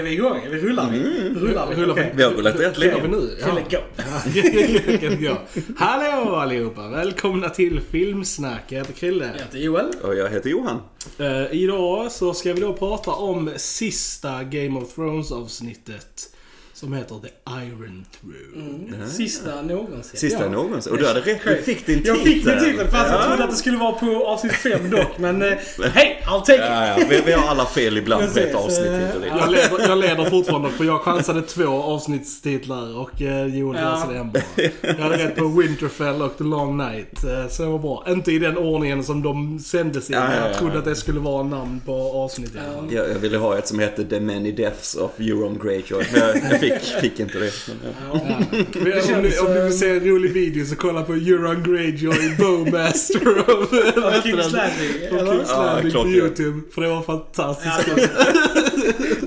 Är vi igång? Är vi rullar? Mm. Rullar vi? Rullar Okej. Vi har rullat rätt länge. Kör vi nu? Ja. Go. ja. Hallå allihopa! Välkomna till Filmsnack. Jag heter Krille. Jag heter Joel. Och jag heter Johan. Eh, idag så ska vi då prata om sista Game of Thrones avsnittet. Som heter The Iron Throne. Mm. Sista någonsin. Sista Ja. någonsin. Och du hade rätt, du fick din titel. Jag fick den titeln fast jag Ja. trodde att det skulle vara på avsnitt 5 dock. Men eh, hej, I'll take it! Ja, ja. Vi, vi har alla fel ibland med ett avsnitt eh. Jag leder, jag leder fortfarande för jag chansade två avsnittstitlar och eh, Joel Ja. läser en bara. Jag hade rätt på Winterfell och The Long Night. eh, Så det var bra. Inte i den ordningen som de sändes i. Ja, Jag ja. trodde att det skulle vara namn på avsnittet. Ja. Jag, jag ville ha ett som hette The Many Deaths of Euron Greyjoy. Men jag, jag fick, fick inte det. Men, ja. Ja. Men Det om, ni, om ni vill se en rolig video så kolla på Euron Greyjoy Bowmaster of Av King's Landing, eller? Kings Landing på. YouTube. För det var fantastiskt. Ja,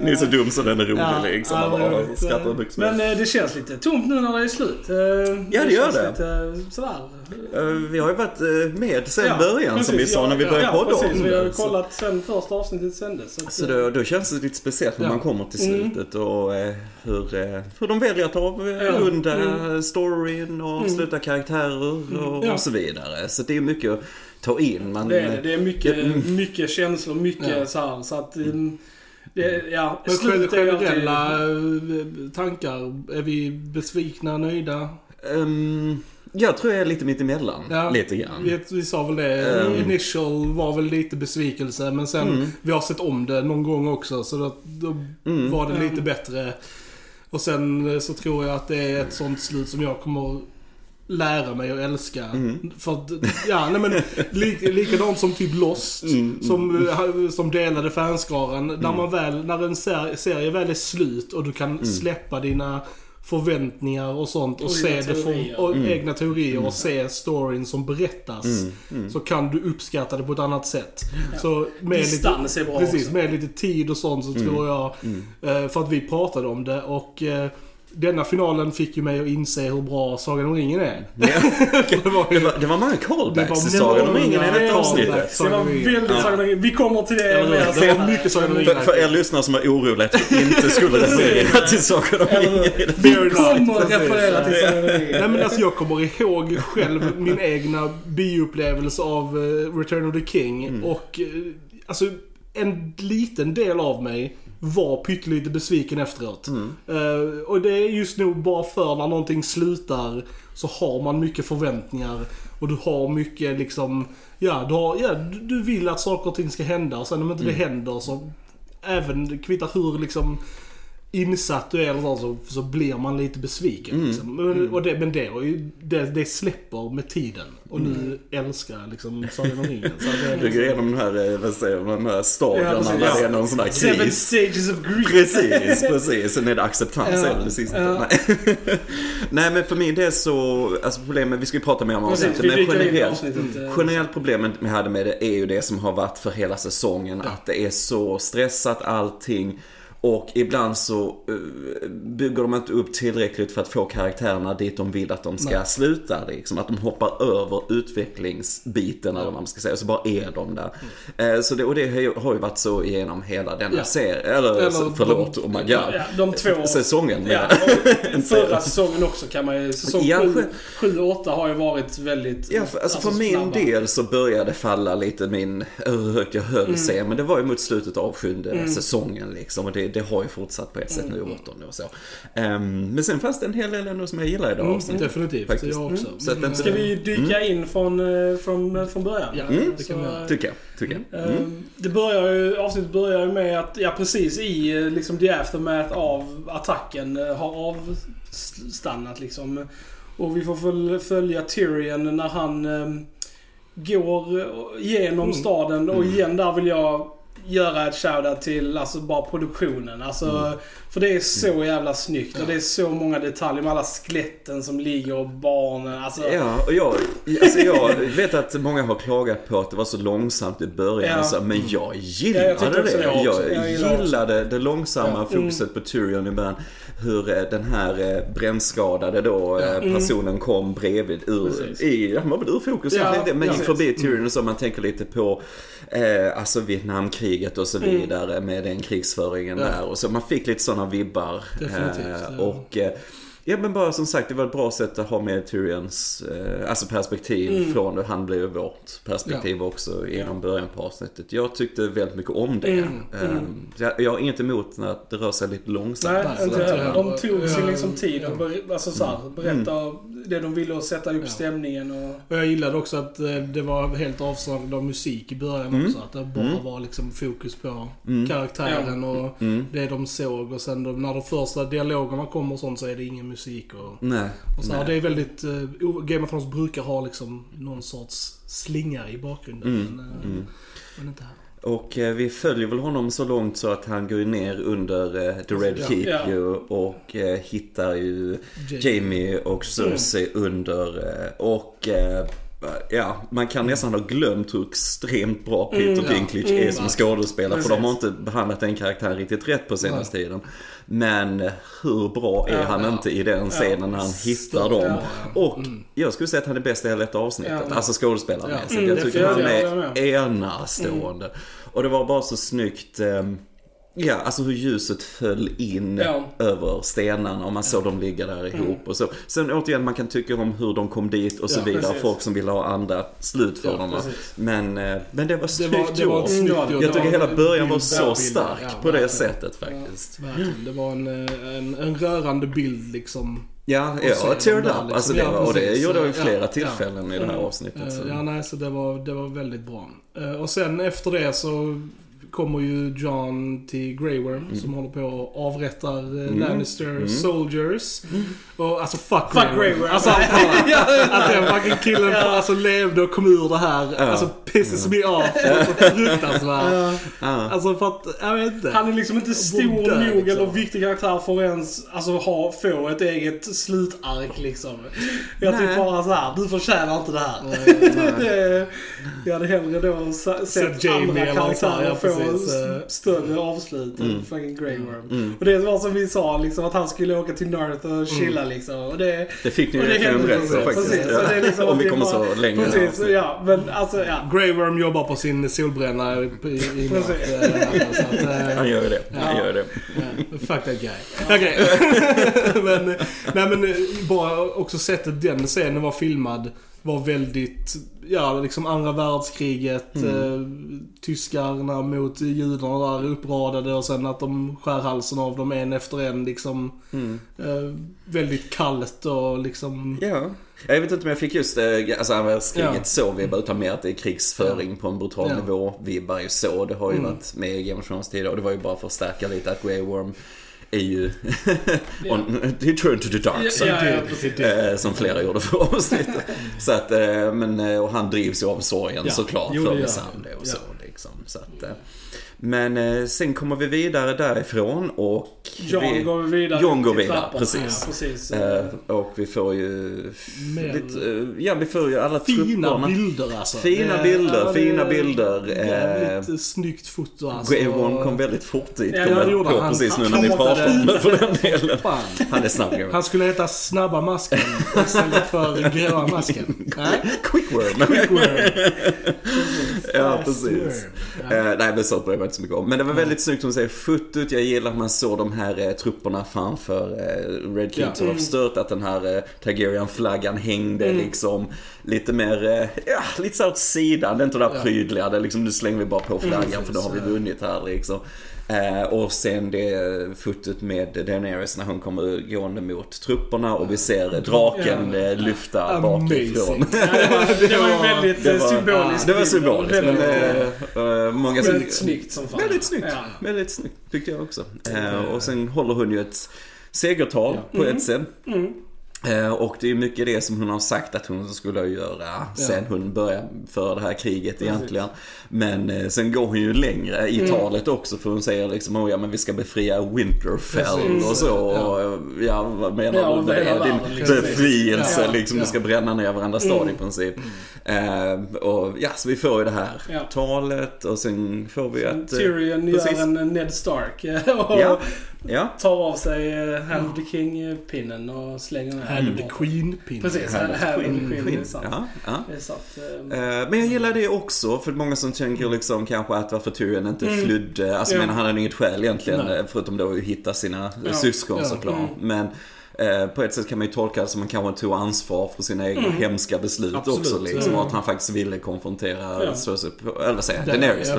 Ni är så dum så den är rolig Ja, liksom. ja, Man men- bara skrattar Men eh, det känns lite tomt nu när det är slut. Eh, Ja, det gör känns det. Lite, eh, sådär. Eh, Vi har ju varit eh, med sen Ja, början som vi precis, sa ja, när vi ja, började ja, podda precis. om Vi har det. Så- kollat sen första avsnittet sändes. Så, att, Så då, då känns det lite speciellt när Ja. man kommer till Mm. slutet och eh, hur, eh, hur de väljer att avrunda Mm. storyn och avsluta karaktärer och, Ja. och så vidare. Så det är mycket att ta in. Man, Det är det. Det är mycket, Mm. mycket känslor, mycket Ja. så här. Så att... mm, Det, ja, Men alltid- generella eh, tankar. Är vi besvikna, nöjda? ehm, jag tror jag är lite mitt emellan. Ja. Lite grann. Vi, vi sa väl det. Um. Initial var väl lite besvikelse. Men sen, Mm. vi har sett om det någon gång också. Så då, då Mm. var det Mm. lite bättre. Och sen eh, så tror jag att det är ett sånt slut som jag kommer lära mig att älska. Mm. För att, ja, nej men lik, likadant som typ Lost. Mm. Som, eh, som delade fanskaran. När man väl, när en ser, serie väl är slut och du kan Mm. släppa dina förväntningar och sånt och, Och se det från och Mm. egna teorier och se storyn som berättas. Mm. Mm. Så kan du uppskatta det på ett annat sätt. Så med Distans är bra precis, också. med lite tid och sånt så Mm. tror jag, Mm. eh, för att vi pratade om det och eh, denna finalen fick ju mig att inse hur bra Sagan om ringen är. Ja. det var Det var, det var många Det callbacks var till Sagan om ringen i detta avsnittet. Det var väldigt Ja. Sagan om ringen. Vi kommer till det Eller hur? mer Det var mycket Sagan om ringen. För, för er lyssnare som är oroliga att vi inte skulle referera till Sagan om ringen. Vi kommer att referera till Sagan om ringen. Nej men alltså jag kommer ihåg själv min egna bioupplevelse av eh, Return of the King. Mm. Och eh, alltså en liten del av mig var pyttelite besviken efteråt. Mm. Eh, och det är just nog bara för när någonting slutar så har man mycket förväntningar. Och du har mycket liksom, ja du, har, ja, du- vill att saker och ting ska hända. Och sen om inte Mm. det händer så, även kvittar hur liksom insatt du är eller så, så, så blir man lite besviken. Mm. Liksom. Men, och det, men det, ju- det, det släpper med tiden. Och nu Mm. älskar jag liksom Sagan om ringen. Så det är Du går liksom, igenom de här, eh, vad säger man, de här stadierna Ja, precis. det är någon sån där Seven kris. stages of grief. Precis, precis. Sen är det acceptans Ja, väl det sista. ja. Nej. Nej men för min del så, alltså problemet, vi ska ju prata mer om avsnittet, men generellt, avsnittet. eh, generellt problemet vi hade med det är ju det som har varit för hela säsongen. Att det är så stressat allting. Och ibland så eh, bygger de inte upp tillräckligt för att få karaktärerna dit de vill att de ska Nej. sluta. Liksom. Att de hoppar över utvecklingsbiten eller vad man ska säga. Så bara är de där. Eh, så det, och det har ju- varit så igenom hela denna Ja. serie. Eller, Eller förlåt, de- oh my god. Ja, de två... Säsongen. Ja, förra säsongen också kan man ju... Säsong Ja, 7 sjö- 7 och 8 har ju varit väldigt... Ja, för, alltså, för min snabba. del så började falla lite min, hur högt jag höll Mm. sig. Men det var ju mot slutet av sjunde säsongen liksom. Och det, det har ju fortsatt på ett sätt nu i Mm. åttonde och så. Ehm, men sen fanns det en hel del ändå som jag gillar i det mm, avsnittet. definitivt, Faktiskt. jag också. Så att den- Ska vi dyka in från, eh, från, från början? Ja, Mm. det kan vi. Tycker jag. Tycker jag. Mm. Ehm, Det börjar ju, avsnittet börjar ju med att, ja precis i eh, liksom the aftermath av attacken eh, har avstannat liksom. Och vi får väl följa Tyrion när han eh, går eh, igenom Mm. staden och Mm. igen där vill jag göra ett shoutout till alltså bara produktionen. Alltså, Mm. För det är så jävla snyggt och Ja. det är så många detaljer med alla skeletten som ligger och barnen. Alltså, Ja, och jag, alltså jag vet att många har klagat på att det var så långsamt i början. Ja. Så, men jag Ja, gillade jag tyckte också det. det också. Jag, Jag gillade det långsamma Ja. fokuset på Tyrion i början. Hur eh, den här eh, brännskadade då eh, personen kom bredvid ur, Precis. i, han var väl ur fokus Ja, men ja, gick förbi Tyrion och så man tänker lite på eh, alltså Vietnamkriget och så vidare med den krigsföringen Ja. där. Och så man fick lite sådana vibbar. Definitivt, Eh, och eh, Ja men bara som sagt det var ett bra sätt att ha med Tyrions eh, alltså perspektiv från det. Han blev vårt perspektiv också innan början på avsnittet. Jag tyckte väldigt mycket om det. Mm, Eh, så jag, jag har inget emot när det rör sig lite långsamt. Nej, inte heller. De tog sin Ja, liksom tid och ber, alltså, så här, berätta Mm. det de ville och sätta upp Ja. stämningen och... Och jag gillade också att eh, det var helt avsaknad av musik i början Mm. också. Att det bara Mm. var liksom fokus på Mm. karaktären och Mm. det de såg. Och sen då, när de första dialogerna kommer och sånt så är det ingen musik. Och, Nej. och så här, nej. det är väldigt... Uh, Game of Thrones brukar ha liksom någon sorts slinga i bakgrunden. Mm. Men, eh, Mm. men inte här. Och eh, vi följer väl honom så långt så att han går ner under eh, The Red Ja. Keep Ja. ju och eh, hittar ju Jamie. Jamie och Cersei under eh, och Ja, man kan nästan ha glömt hur extremt bra Peter Mm, ja. Dinklage Mm, är som verkligen. skådespelare. För de har inte behandlat den karaktären riktigt rätt på senaste tiden. Men eh, hur bra är Ja, han ja. inte i den scenen när han hittar Ja, dem? ja. Och Mm. jag skulle säga att han är bäst i hela detta avsnittet. Ja. Alltså skådespelarmässigt. Ja. Mm, jag tycker han är enastående. Och det var bara så snyggt. ehm, Ja, alltså hur ljuset föll in Ja. över stenarna och man såg dem ligga där ihop och så. Sen återigen, man kan tycka om hur de kom dit och så Ja, vidare. precis. Folk som vill ha andra slut för Ja, dem. precis. Men, eh, men det var snyggt gjort. Mm. Jag tycker hela början var så stark på det sättet faktiskt. Det var en, eh, en, en rörande bild liksom. Ja, ja, teared up. liksom. Alltså det, var- och det gjorde jag Ja, flera tillfällen i det här Mm. avsnittet. Eh, så. Ja, nej, så det var, det var väldigt bra. Eh, Och sen efter det så kommer ju John till Grey Worm som håller på och avrättar eh, Mm. Lannister Mm. soldiers. Och alltså fuck, Fuck Grey Worm. Alltså att den fucking killen alltså, levde och kom ur det här. Ja. Alltså pisses me off. Alltså, fruktansvärt. Ja. Ja. Alltså för att, jag vet inte. Han är liksom inte stor nog liksom. eller viktig karaktär för att ens alltså, ha, få ett eget slutark liksom. Jag Nej. tycker bara så här, du förtjänar inte det här. Det- jag hade hellre då sett Jamie andra karaktärer ja, få eh. större avslut än Mm. fucking Grey Worm. Mm. Och det var som vi sa, liksom, att han skulle åka till North och chilla liksom. Och det, Det fick ni ju rätt för faktiskt. precis. Så det är liksom Om vi kommer bara- så länge. precis, ja. Men alltså, ja. Grey Worm jobbar på sin solbränna i, i, i natt, eh, så att, eh, Han gör ju det. Han Ja. gör det. Ja, fuck that guy. Okej. men, nej men eh, bara också sättet den scenen var filmad var väldigt, ja liksom andra världskriget, eh, tyskarna mot judarna där uppradade och sen att de skär halsen av dem en efter en liksom. Mm. Eh, väldigt kallt och liksom... Ja. Jag vet inte om jag fick just eh, alltså andra världskriget Ja. så vibbar utan mer att det är krigsföring på en brutal Ja. nivå. Vibbar ju så. Det har ju Mm. varit med i Game of Thrones tidigare och det var ju bara för att stärka lite att Grey Worm är ju on, he turned to the dark side. Ja, ja. Eh, som flera gjorde för avsnittet. Så att, eh, men, och han drivs ju av sorgen Ja. såklart Jo, för Missandei och Ja. så liksom. Så att, men eh, sen kommer vi vidare därifrån och John vi, går vidare John går vidare, trappan. precis. Ja, precis. eh, och vi får ju Mer- lite, eh, ja vi får ju alla Fina trupperna. bilder alltså. Fina Det- bilder, fina bilder, Jävligt eh, snyggt foto alltså. Grey Worm kom väldigt fort dit, Ja, jag det gjorde på han. precis nu Han när ni pratar om det för den delen. Fan. Han är snabb. Han skulle heta Snabba Masken istället för Gråa Masken. Quick Worm. Quick Worm. Ja, precis. Ja. Eh, nej men så mig inte så mycket om. Men det var väldigt snyggt som du säger, fotot. Jag gillar att man såg de här eh, trupperna framför eh, Red King Ja. som har förstört. Att den här eh, Targaryen-flaggan hängde Mm. liksom lite mer, eh, ja lite så åt sidan. Det är inte det där Ja. prydliga, det liksom nu slänger vi bara på flaggan för nu har vi vunnit här liksom. Eh, och sen det fotot med Daenerys när hon kommer gående mot trupperna och vi ser draken eh, lyfta bakifrån. Ja, det, var, det var ju väldigt Det eh, var- symboliskt. Det var symboliskt men Väldigt, eh, eh, många som- väldigt snyggt som fan. Väldigt snyggt. Ja. Väldigt snyggt tyckte jag också. Eh, och sen håller hon ju ett segertal på Mm. ett sätt. Mm. Och det är mycket det som hon har sagt att hon skulle göra sen hon började föra det här kriget egentligen. Men eh, sen går hon ju längre i talet också för hon säger liksom oh, ja men vi ska befria Winterfell Precis. och så. Ja. Och, ja vad menar Ja, du? Det är din liksom. befrielse Ja, liksom. ja. Du ska bränna ner varenda stad i princip. Eh, och ja, så vi får ju det här Ja. talet och sen får vi att... eh, Tyrion precis. gör en Ned Stark och Ja, ja. tar av sig eh, Hand of the King-pinnen och slänger den. Hand of the Queen pin. Precis, Hand of the Queen, Queen. Det är sant. Ja, ja. Det är sant. Eh, Men jag gillar det också, för många som tänker liksom kanske att varför Tyrion inte flydde. Alltså Ja. men han hade inget skäl egentligen, Nej. förutom då att hitta sina Ja. syskon Ja. såklart. Mm. Men eh, på ett sätt kan man ju tolka det som att han kanske tog ansvar för sina egna hemska beslut Absolut. också. Liksom, Mm. och att han faktiskt ville konfrontera Ja. Cersei, eller vad säger jag, Daenerys Ja,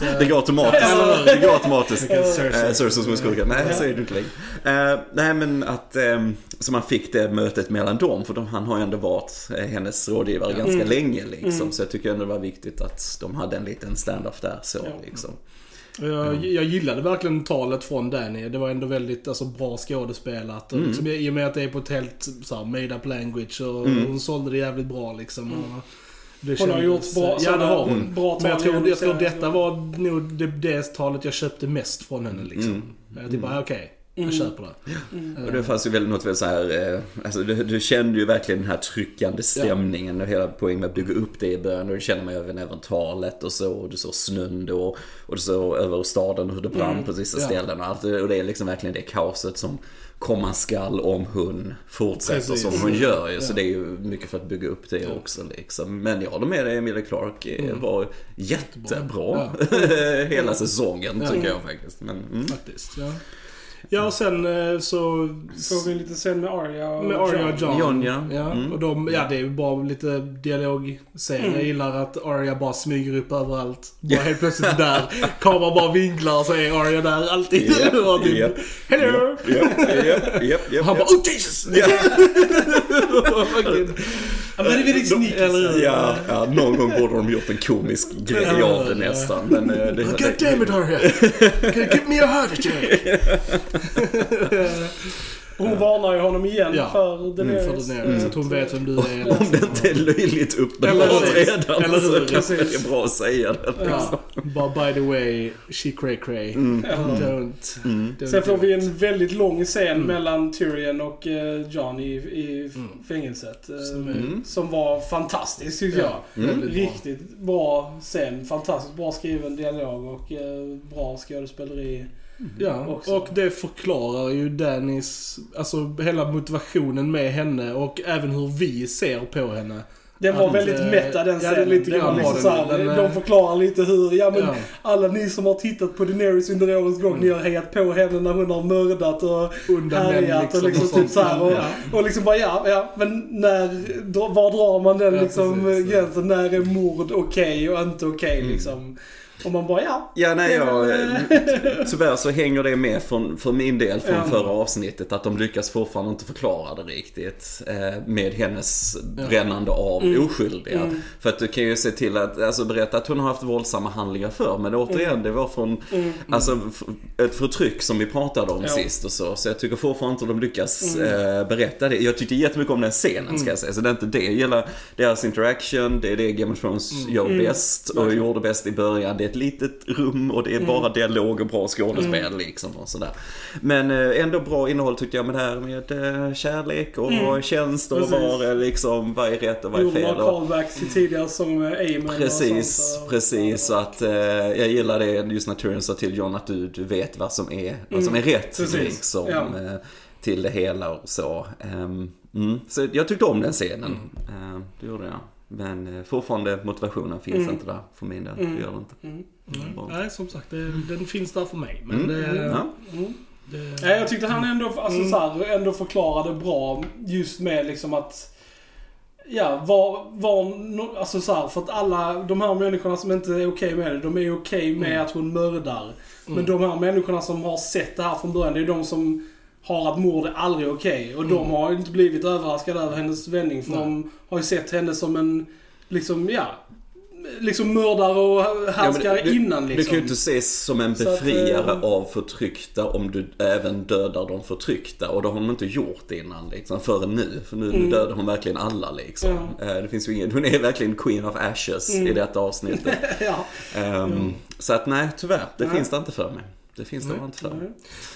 det. Det går automatiskt. Det går automatiskt. Vilken Cersei. Eh, skurken. Nej, så är det inte längre. Eh, nej, men att eh, så man fick det mötet mellan dem. För de, han har ju ändå varit eh, hennes rådgivare ganska Mm. länge liksom. Mm. Så jag tycker ändå det var viktigt att de hade en liten stand-off där så liksom. Jag, jag gillade verkligen talet från Danny. Det var ändå väldigt alltså, bra skådespelat. Och Mm. liksom, I och med att det är på ett helt så här, made up language. Och Mm. Hon sålde det jävligt bra liksom. Och det Hon har gjort bra, Ja, det har hon. Mm. bra Men jag tal tror, jag tror detta var nog det, det talet jag köpte mest från henne liksom. Mm. Jag typ bara, okej. Jag Mm. köper det. Mm. Och det fanns ju väldigt något väldigt så här, eh, alltså du, du kände ju verkligen den här tryckande stämningen och hela poängen med att bygga upp det i början och det känner man ju även även talet och så och du såg snön då och du såg över staden hur det brann Mm. på vissa Ja. ställen och allt det- och det är liksom verkligen det kaoset som komma skall om hon fortsätter Precis. som hon gör ju. Så Ja. det är ju mycket för att bygga upp det också liksom. Men jag håller med dig, Emilia Clark eh, Mm. var jättebra hela säsongen Ja. tycker jag faktiskt. Men, mm. Faktiskt, ja. Ja, och sen eh, så... Får vi en liten scen med Arya och Med Arya och John. John, ja. ja. Mm. Och de, ja, det är ju bara lite dialogscen. Mm. Jag gillar att Arya bara smyger upp överallt. Bara helt plötsligt där. Kameran bara vinklar så är Arya där alltid. Japp, och typ, japp. Hello! Japp, japp, japp, japp, Han bara oh Jesus! Men det är väldigt sneaky. Eller hur? Ja, ja, någon gång borde de gjort en komisk grej av det nästan. Men eh, det, God damn it you give me a heart attack? Hon varnar ju honom igen Ja. för Mm, Daenerys. för Daenerys, så att hon vet vem du är. Om det inte är löjligt uppenbart Eller hur? redan Eller hur? så kanske det Precis. är bra att säga det. Ja. Bara by the way, she cray cray. Mm. Don't. Mm. don't Sen får vi en väldigt lång scen Mm. mellan Tyrion och eh, John i, i Mm. fängelset. eh, Som Mm. Som var fantastisk tycker Ja, jag. Mm. Riktigt bra scen. Fantastiskt bra skriven dialog och eh, bra skådespeleri. Ja, också. och det förklarar ju Dannys, alltså hela motivationen med henne och även hur vi ser på henne. Den var Att, väldigt meta den ja, scenen. lite var grann liksom den. här, Den, de förklarar lite hur, ja men Ja. alla ni som har tittat på Daenerys under årens gång, Mm. ni har hejat på henne när hon har mördat och härjat och liksom och typ sånt. så här. Och, Ja. och liksom bara ja, ja, men när, var drar man den Ja, liksom precis, gränsen? När är mord okej och inte okej Mm. liksom? Och man bara ja. Ja, nej, jag, Men, tyvärr så hänger det med från, för min del från Ja. förra avsnittet att de lyckas fortfarande inte förklara det riktigt eh, med hennes brännande av Mm. oskyldiga. Mm. För att du kan ju se till att, alltså berätta att hon har haft våldsamma handlingar för men återigen, Mm. det var från Mm. Alltså f- ett förtryck som vi pratade om Ja. sist och så. Så jag tycker fortfarande inte de lyckas Mm. eh, berätta det. Jag tyckte jättemycket om den scenen ska jag säga. Så det är inte det. Jag gillar deras interaction. Det är det Game of Thrones gör Mm. bäst. Och gjorde bäst i början. Ett litet rum och det är Mm. bara dialog och bra skådespel liksom och sådär. Men eh, ändå bra innehåll tyckte jag med det här med eh, kärlek och Mm. tjänst och Precis. vad är liksom, vad är rätt och vad är Gjorde fel. Och, callbacks till tidigare säsonger med Aemon och Precis, sånt, precis. Så att eh, jag gillar det just när Tyrion sa till John att du, du vet vad som är, vad som är rätt Precis, liksom, ja. eh, till det hela och så. Ehm, mm. Så jag tyckte om den scenen. Ehm, det gjorde jag. Men eh, fortfarande motivationen finns Mm. inte där för min del. Mm. Det gör det inte. Mm. Mm. Nej, som sagt, det, den finns där för mig. Men Mm. det, Ja. Mm. det... Nej, jag tyckte han ändå, alltså, Mm. så här, ändå förklarade bra just med liksom att Ja, var, var alltså så här, för att alla de här människorna som inte är okej med det, de är ju okej med Mm. att hon mördar. Men Mm. de här människorna som har sett det här från början, det är de som har att mord är aldrig okej. Och de Mm. har ju inte blivit överraskade över hennes vändning, för Nej. de har ju sett henne som en, liksom, ja, liksom mördare och härskare Ja, du, innan liksom. Du kan ju inte ses som en Så att, befriare eh, av förtryckta om du även dödar de förtryckta. Och det har hon inte gjort innan liksom, förrän nu. För nu, nu dödar hon verkligen alla liksom. Mm. Eh, Det finns ju ingen, hon är verkligen Queen of Ashes i detta avsnittet. ja. Ehm, Så att nej, tyvärr. Det Nej. finns det inte för mig. Det finns det inte för mig.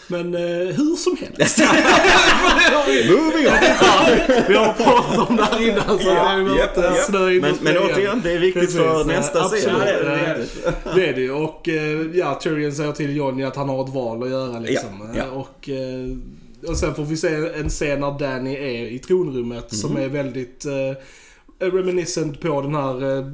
Men eh, hur som helst. Moving on! Vi har pratat om det här innan så Ja, inte japp. snöa in Men, men det återigen, det är viktigt Precis, för nästa. Ja, det är det, det är Det det ju. Och eh, ja, Tyrion säger till Johnny att han har ett val att göra liksom. Ja, ja. Eh, Och, eh, och sen får vi se en scen när Danny är i tronrummet som Mhm. är väldigt eh, reminiscent på den här eh,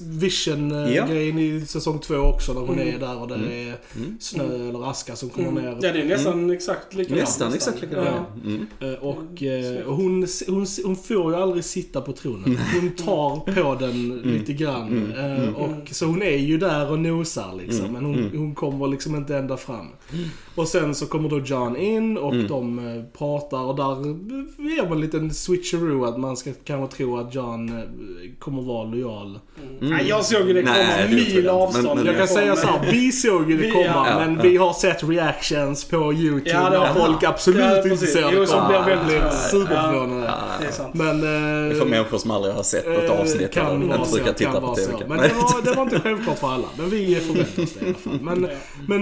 Vision-grejen i säsong två också när hon är där och det är Mm. snö eller aska som kommer Mm. ner. Ja, det är nästan exakt likadant. Nästan exakt likadant. Ja. Mm. Eh, Och, eh, och hon, hon, hon får ju aldrig sitta på tronen. Hon tar på den lite grann. Mm. Eh, Och, så hon är ju där och nosar liksom. Mm. Men hon, Mm. hon kommer liksom inte ända fram. Och sen så kommer då John in och Mm. de eh, pratar och där är väl en liten switcheroo att man ska kanske tro att John eh, kommer vara lojal. Mm. Nej, jag såg ju det komma Nej, det mil avstånd. Men- men- Jag kan säga men- så här, vi såg ju det komma ja. men Ja. vi har sett reactions på YouTube Ja, det där har- folk absolut Ja, inte ser det komma. blir väldigt- ja. superförvånade. Det är sant. Men... Eh, för människor som aldrig har sett något eh, avsnitt kan eller vara inte så, brukar titta kan på TV. så. Men det var, det var inte självklart för alla. Men vi förväntade oss det i alla fall. Men,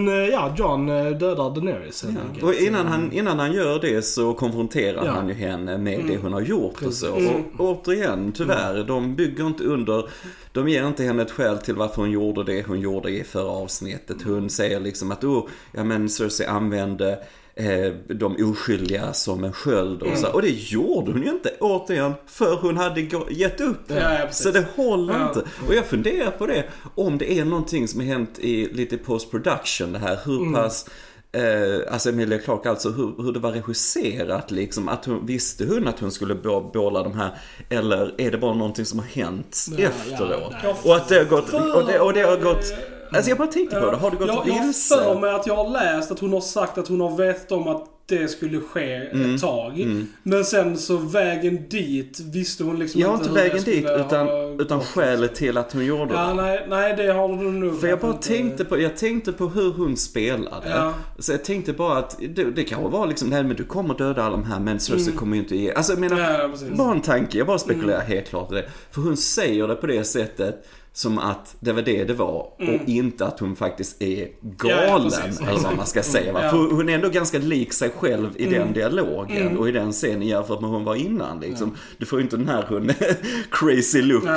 men eh, ja, John eh, dödar Daenerys helt enkelt. Och innan han, innan han gör det så konfronterar Ja. han ju henne med det hon har gjort och så. Mm. Och återigen, tyvärr, de bygger inte under, de ger inte henne ett skäl till varför hon gjorde det hon gjorde i förra avsnittet. Hon säger liksom att, oh, ja men Cersei använde eh, de oskyldiga som en sköld och så. Och det gjorde hon ju inte, återigen, för hon hade gett upp. Ja, ja, så det håller Ja. inte. Och jag funderar på det, om det är någonting som har hänt i lite post production det här, hur pass Eh, alltså Emilia Clarke, alltså hur, hur det var regisserat liksom. Att hon, visste hon att hon skulle bå- båla de här? Eller är det bara någonting som har hänt Ja, efteråt? ja, och att det har gått, och det, och det har gått, alltså jag bara tänkte på det, har det gått jag, jag har vilse? för mig att jag har läst att hon har sagt att hon har vetat om att det skulle ske Mm. ett tag. Men sen så vägen dit visste hon liksom Jag har inte inte hur det vägen dit utan, ha utan skälet till att hon gjorde Ja, det. nej, nej, det har du nog För jag bara inte- tänkte på, jag tänkte på hur hon spelade. Ja. Så jag tänkte bara att det, det kanske var liksom, nej men du kommer döda alla de här men Cersei kommer ju inte ge. Alltså jag menar, Mm. Ja, bara en tanke, jag bara spekulerar helt klart i det. För hon säger det på det sättet som att det var det det var och inte att hon faktiskt är galen Mm. Ja, eller vad man ska säga. Va? Ja. För hon är ändå ganska lik sig själv i Mm. den dialogen och i den scenen jämfört med hur hon var innan. Liksom. Du får ju inte den här hon crazy look och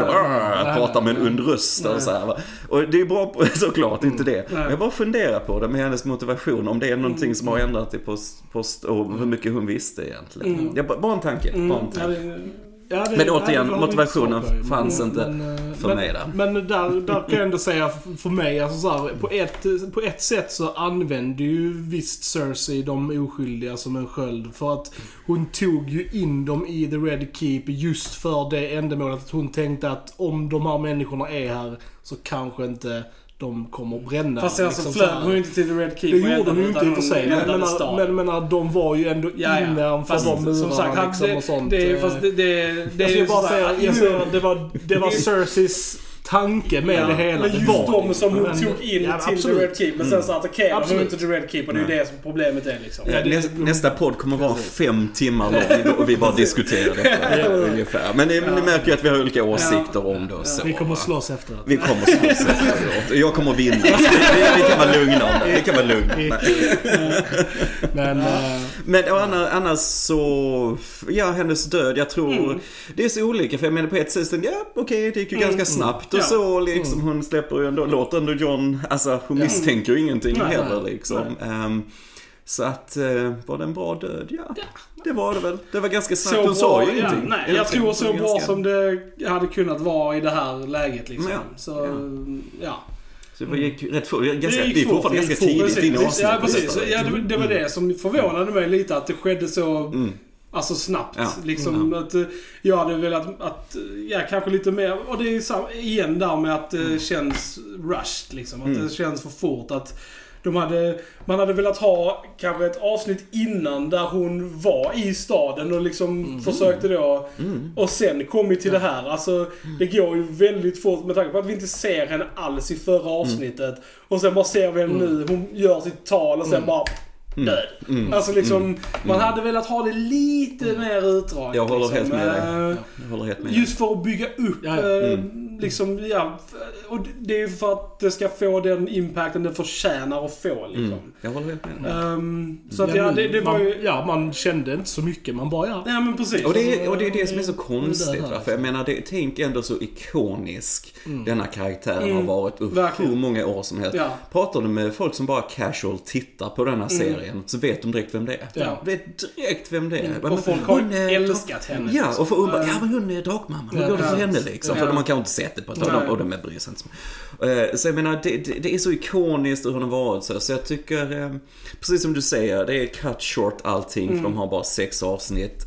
pratar med en und röst och så här? Och det är bra på, såklart, inte det. Men jag bara funderar på det med hennes motivation. Om det är någonting som har ändrat i post, post och hur mycket hon visste egentligen. Jag, bara- en tanke. Bara en Mm, ja, tanke. Ja, det- Men återigen, vi motivationen fanns inte eh, för men, mig där. Men där, där kan jag ändå säga för mig, alltså så här, på, ett, på ett sätt så använde ju visst Cersei de oskyldiga som en sköld. För att hon tog ju in dem i The Red Keep just för det ändamålet att hon tänkte att om de här människorna är här så kanske inte de kommer att bränna. fast sen så liksom flög hon ju inte till The Red Keep Det gjorde hon ju inte i och för sig. Men, men, men, men de var ju ändå Ja, ja. innanför Fast de murarna som sagt, liksom det, och sånt. det, fast det, det, det Jag är ju bara säga, jag säger, det var, det var Cerseis tanke med Ja, det hela. Men just var de som hon tog in ja, till absolut. The Red Keep. Men sen så attackerade hon inte The Red Keep och det är ju det som problemet är liksom. Ja, det- Nästa, nästa podd kommer vara fem timmar lång och vi bara diskuterar detta ungefär. Men ni, ni märker ju att vi har olika åsikter om det och så. Vi kommer slåss efteråt. Vi kommer slåss efteråt. Jag kommer vinna. Vi, kan vara lugna om det. Vi kan vara lugna. Men, eh, Men och annars, annars så, ja hennes död, jag tror, Mm. det är så olika. För jag menar på ett sätt, ja okej det gick ju ganska snabbt och Ja. så liksom hon släpper ju ändå, låter ändå John, alltså hon misstänker ju ingenting Nej, heller nej, liksom. Ehm, så att, eh, var det en bra död? Ja, det var det väl. Det var ganska snabbt, hon sa ju ja, ingenting. nej, jag tror så Det var bra ganska- som det hade kunnat vara i det här läget liksom. Ja, Så, ja. ja. Så det gick rätt fort, ganska, det, gick är fort, fortfarande ganska tidigt in i avsnittet. Ja, precis. Ja, det, det var det som förvånade mig lite, att det skedde så Mm. Alltså snabbt. Ja. Liksom att eh, jag hade velat att, eh, ja kanske lite mer, och det är sam, igen där med att det känns rushed liksom. Att Mm. det känns för fort. Att De hade, man hade velat ha kanske ett avsnitt innan där hon var i staden och liksom försökte då... Och sen kommit till det här. Alltså, det går ju väldigt fort med tanke på att vi inte ser henne alls i förra avsnittet. Och sen bara ser vi henne nu. Hon gör sitt tal och sen bara... Död. Alltså liksom, man hade velat ha det lite mer utdraget. Jag håller liksom. helt med dig. Eh, Jag håller helt med dig. Just för att bygga upp, Ja, ja. eh, liksom, ja. Och det är för att det ska få den impacten det förtjänar att få liksom. Mm. Jag håller helt med dig. Ehm, så att ja, det, det var man, ju... Ja, man kände inte så mycket. Man bara, ja. Ja men precis. Och det, är, och det är det som är så det konstigt. här? För jag menar, det, tänk ändå så ikonisk denna karaktären har Mm. varit upp hur många år som helst. Ja. Pratar du med folk som bara casual tittar på denna serien så vet de direkt vem det är. Ja. Vet direkt vem det är. Men Och folk har älskat henne. Ja, liksom. och för hon bara, Eh, ja men hon är drakmamman, hur Ja, går det för henne liksom? Ja. För de har kanske inte sett det på ett tag, Nej. och de bryr sig inte så. Eh, Så jag menar, det, det, det är så ikoniskt hur hon har varit så. Så jag tycker, eh, precis som du säger, det är cut short allting Mm. för de har bara sex avsnitt.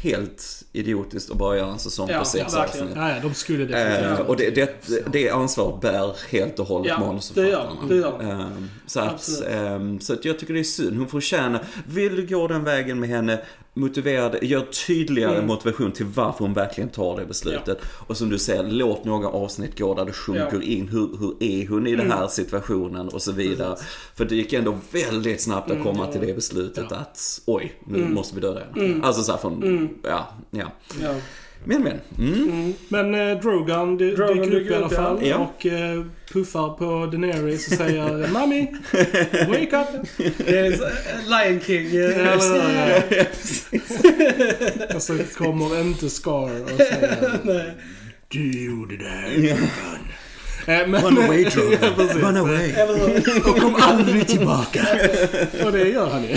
Helt idiotiskt att bara göra en säsong Ja, på sex ja, avsnitt. Ja, ja, de skulle definitivt. Eh, och det, det, det ansvaret bär helt och hållet Ja, manusförfattarna. det gör det. Eh, så, att, eh, så att jag tycker det är synd. Hon förtjänar, vill du gå den vägen med henne, motivera det, gör tydligare Mm. motivation till varför hon verkligen tar det beslutet. Och som du säger, låt några avsnitt gå där du sjunker Ja. in. Hur, hur är hon i den här situationen och så vidare. För det gick ändå väldigt snabbt att komma till det beslutet Ja. att oj, nu måste vi döda henne. Alltså så här från, ja, ja. Men men. Mm. Men eh, Drogon dy- Drogon dyker upp i alla fall Ja. och eh, puffar på Daenerys och säger Mami, wake up! Så- Lion King. eh? Och så kommer inte Scar och säger. Du gjorde det här Drogon. Eh, men- Run away Drogon. ja. Run away. Och kom aldrig tillbaka. Och det gör han ju.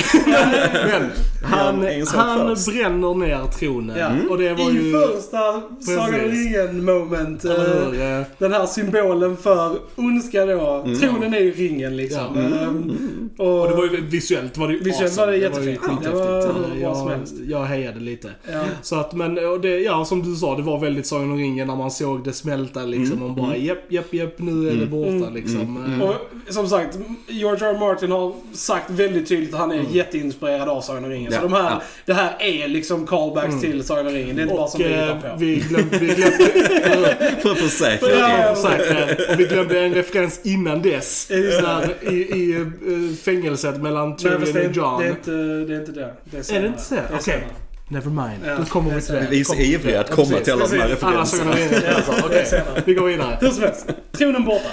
Men han, en han först. bränner ner tronen. Ja. Och det var I ju... första Sagan om ringen moment. eh, Eller hur? Eh, Den här symbolen för ondska då. Tronen är ju ringen liksom. Ja. Ehm, Och, Och det var ju visuellt var det ju Visuellt var det ju jättefint. Det var bra som jag, helst. jag hejade lite. ja. Så att, men och det, ja som du sa, det var väldigt Sagan om ringen när man såg det smälta liksom. Och bara japp, japp, japp, nu är det borta Mm. liksom. Mm. Eh, Och som sagt, George R. R. Martin har sagt väldigt tydligt att han är Mm. jätteinspirerad av Sagan om ringen. Ja, Så de här, ja. det här är liksom callbacks till Sagan om ringen. Det är inte bara Och som vi hittar eh, på. vi glömde, vi glömde, För att försäkra Ja. Säkert. Och vi glömde en referens innan dess. Där, i, I eh, fängelset mellan Tyrion och det, är John. inte, det är inte det. Det är, Är det inte så? Okej. senare. Never mind. Ja, Då kommer vi till det. Vi är så ivriga att komma till alla de här Precis. Alla Sagan om referenserna. ringen vi går vidare. Hur som helst. Tronen borta.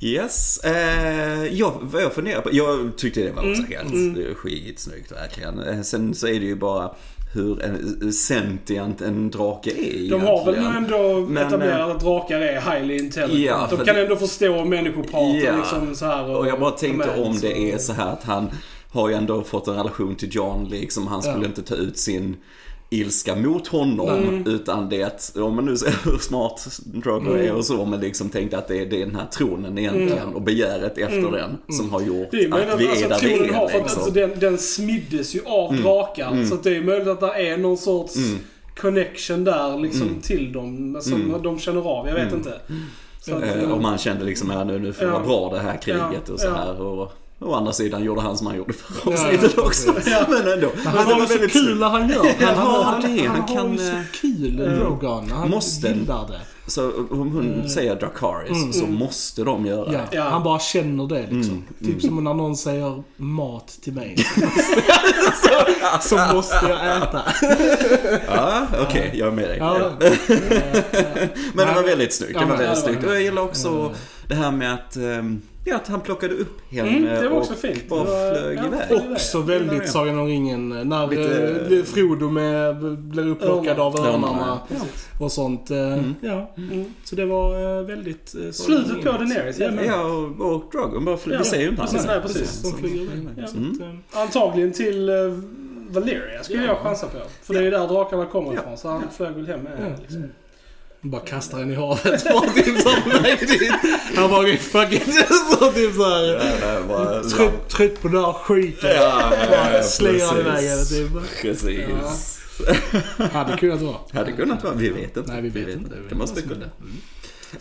Yes. Eh, ja, vad jag funderar på. Jag tyckte det var också Mm, helt mm. mm. skitsnyggt verkligen. Eh, Sen så är det ju bara hur en sentient en drake är De har väl egentligen. ändå Men, etablerat att drakar är highly intelligent. Ja, de kan det- ändå förstå människopraten Ja. liksom så här. Och jag bara tänkte om det är och- så här att han har ju ändå fått en relation till John liksom. Han skulle Ja. inte ta ut sin ilska mot honom. Mm. Utan det att, om man nu ser hur smart Drogo Mm. är och så, men liksom tänkte att det är, det är den här tronen egentligen och begäret efter den som har gjort Mm. Det är möjligt att vi är alltså, där vi har, är att, liksom. alltså, den, den smiddes ju av drakar. Så att det är möjligt att det är någon sorts connection där liksom till dem. Som de känner av. Jag vet inte. Så att, Eh, och man kände liksom, ja nu, nu får det Ja. vara bra det här kriget Ja, och så här. Och, å andra sidan gjorde han som han gjorde förra avsnittet ja, också. Ja. Men ändå. Men han har ju så kul när han gör Han, han, det är- han, han har kan, ju så kul, när Han måste- gillar det. Så om hon säger Dracaris så måste de göra Mm. Ja, det. Ja. Han bara känner det liksom. Mm, Typ som när någon säger mat till mig. så, så måste jag äta. Ja, okej, jag är med dig. Men det var väldigt snyggt. Det var väldigt snyggt. Och jag gillar också det här med att, ehm, ja, att han plockade upp henne Mm, det var också och fint. bara var- flög ja, iväg. Också väldigt Sagan om ringen. När Lite- Lite... Frodo med, blir upplockad Örnar. av örnarna Örnarna. och sånt. eh, Ja. Mm. Så det var eh, väldigt... eh, Slutet på. Daenerys, ja. men- Ja, och, och Dragon bara flyger. Ja, Vi ser ju inte precis, nej, precis. De flyger iväg. Ja. Mm. eh, Antagligen till Valeria skulle Ja. jag chansa på. För det är ju där drakarna kommer Ja. ifrån. Så han flög väl hem med henne. Bara kastar den i havet. Bara typ dit. Han bara fuck it. Så typ såhär. Trött, trött på den här skiten. Ja, ja, ja, precis. iväg henne typ. Precis. Hade kunnat vara. Hade kunnat vara, vi vet inte. Nej, vi vet inte. Det måste som kunna.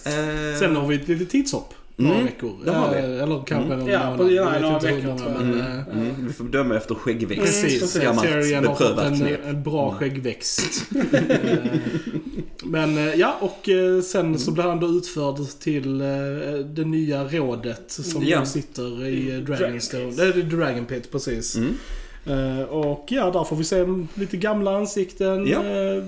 hände. Eh, Sen har vi ett litet tidshopp. Några Mm, veckor. det har vi. Eh, Eller kanske någon Ja, på- ja, några veckor, tror jag. men, Mm, eh, mm. Vi får bedöma efter skäggväxt. Precis, precis. Gammalt Tyrion har fått en, knep. en bra skäggväxt. Eh, Men eh, ja, och eh, sen så blir han då utförd till eh, det nya rådet som Ja. sitter i eh, Dragon Dragonstone. Det är Dragon Pit, precis. Mm. Eh, och ja, där får vi se lite gamla ansikten. Ja. Eh,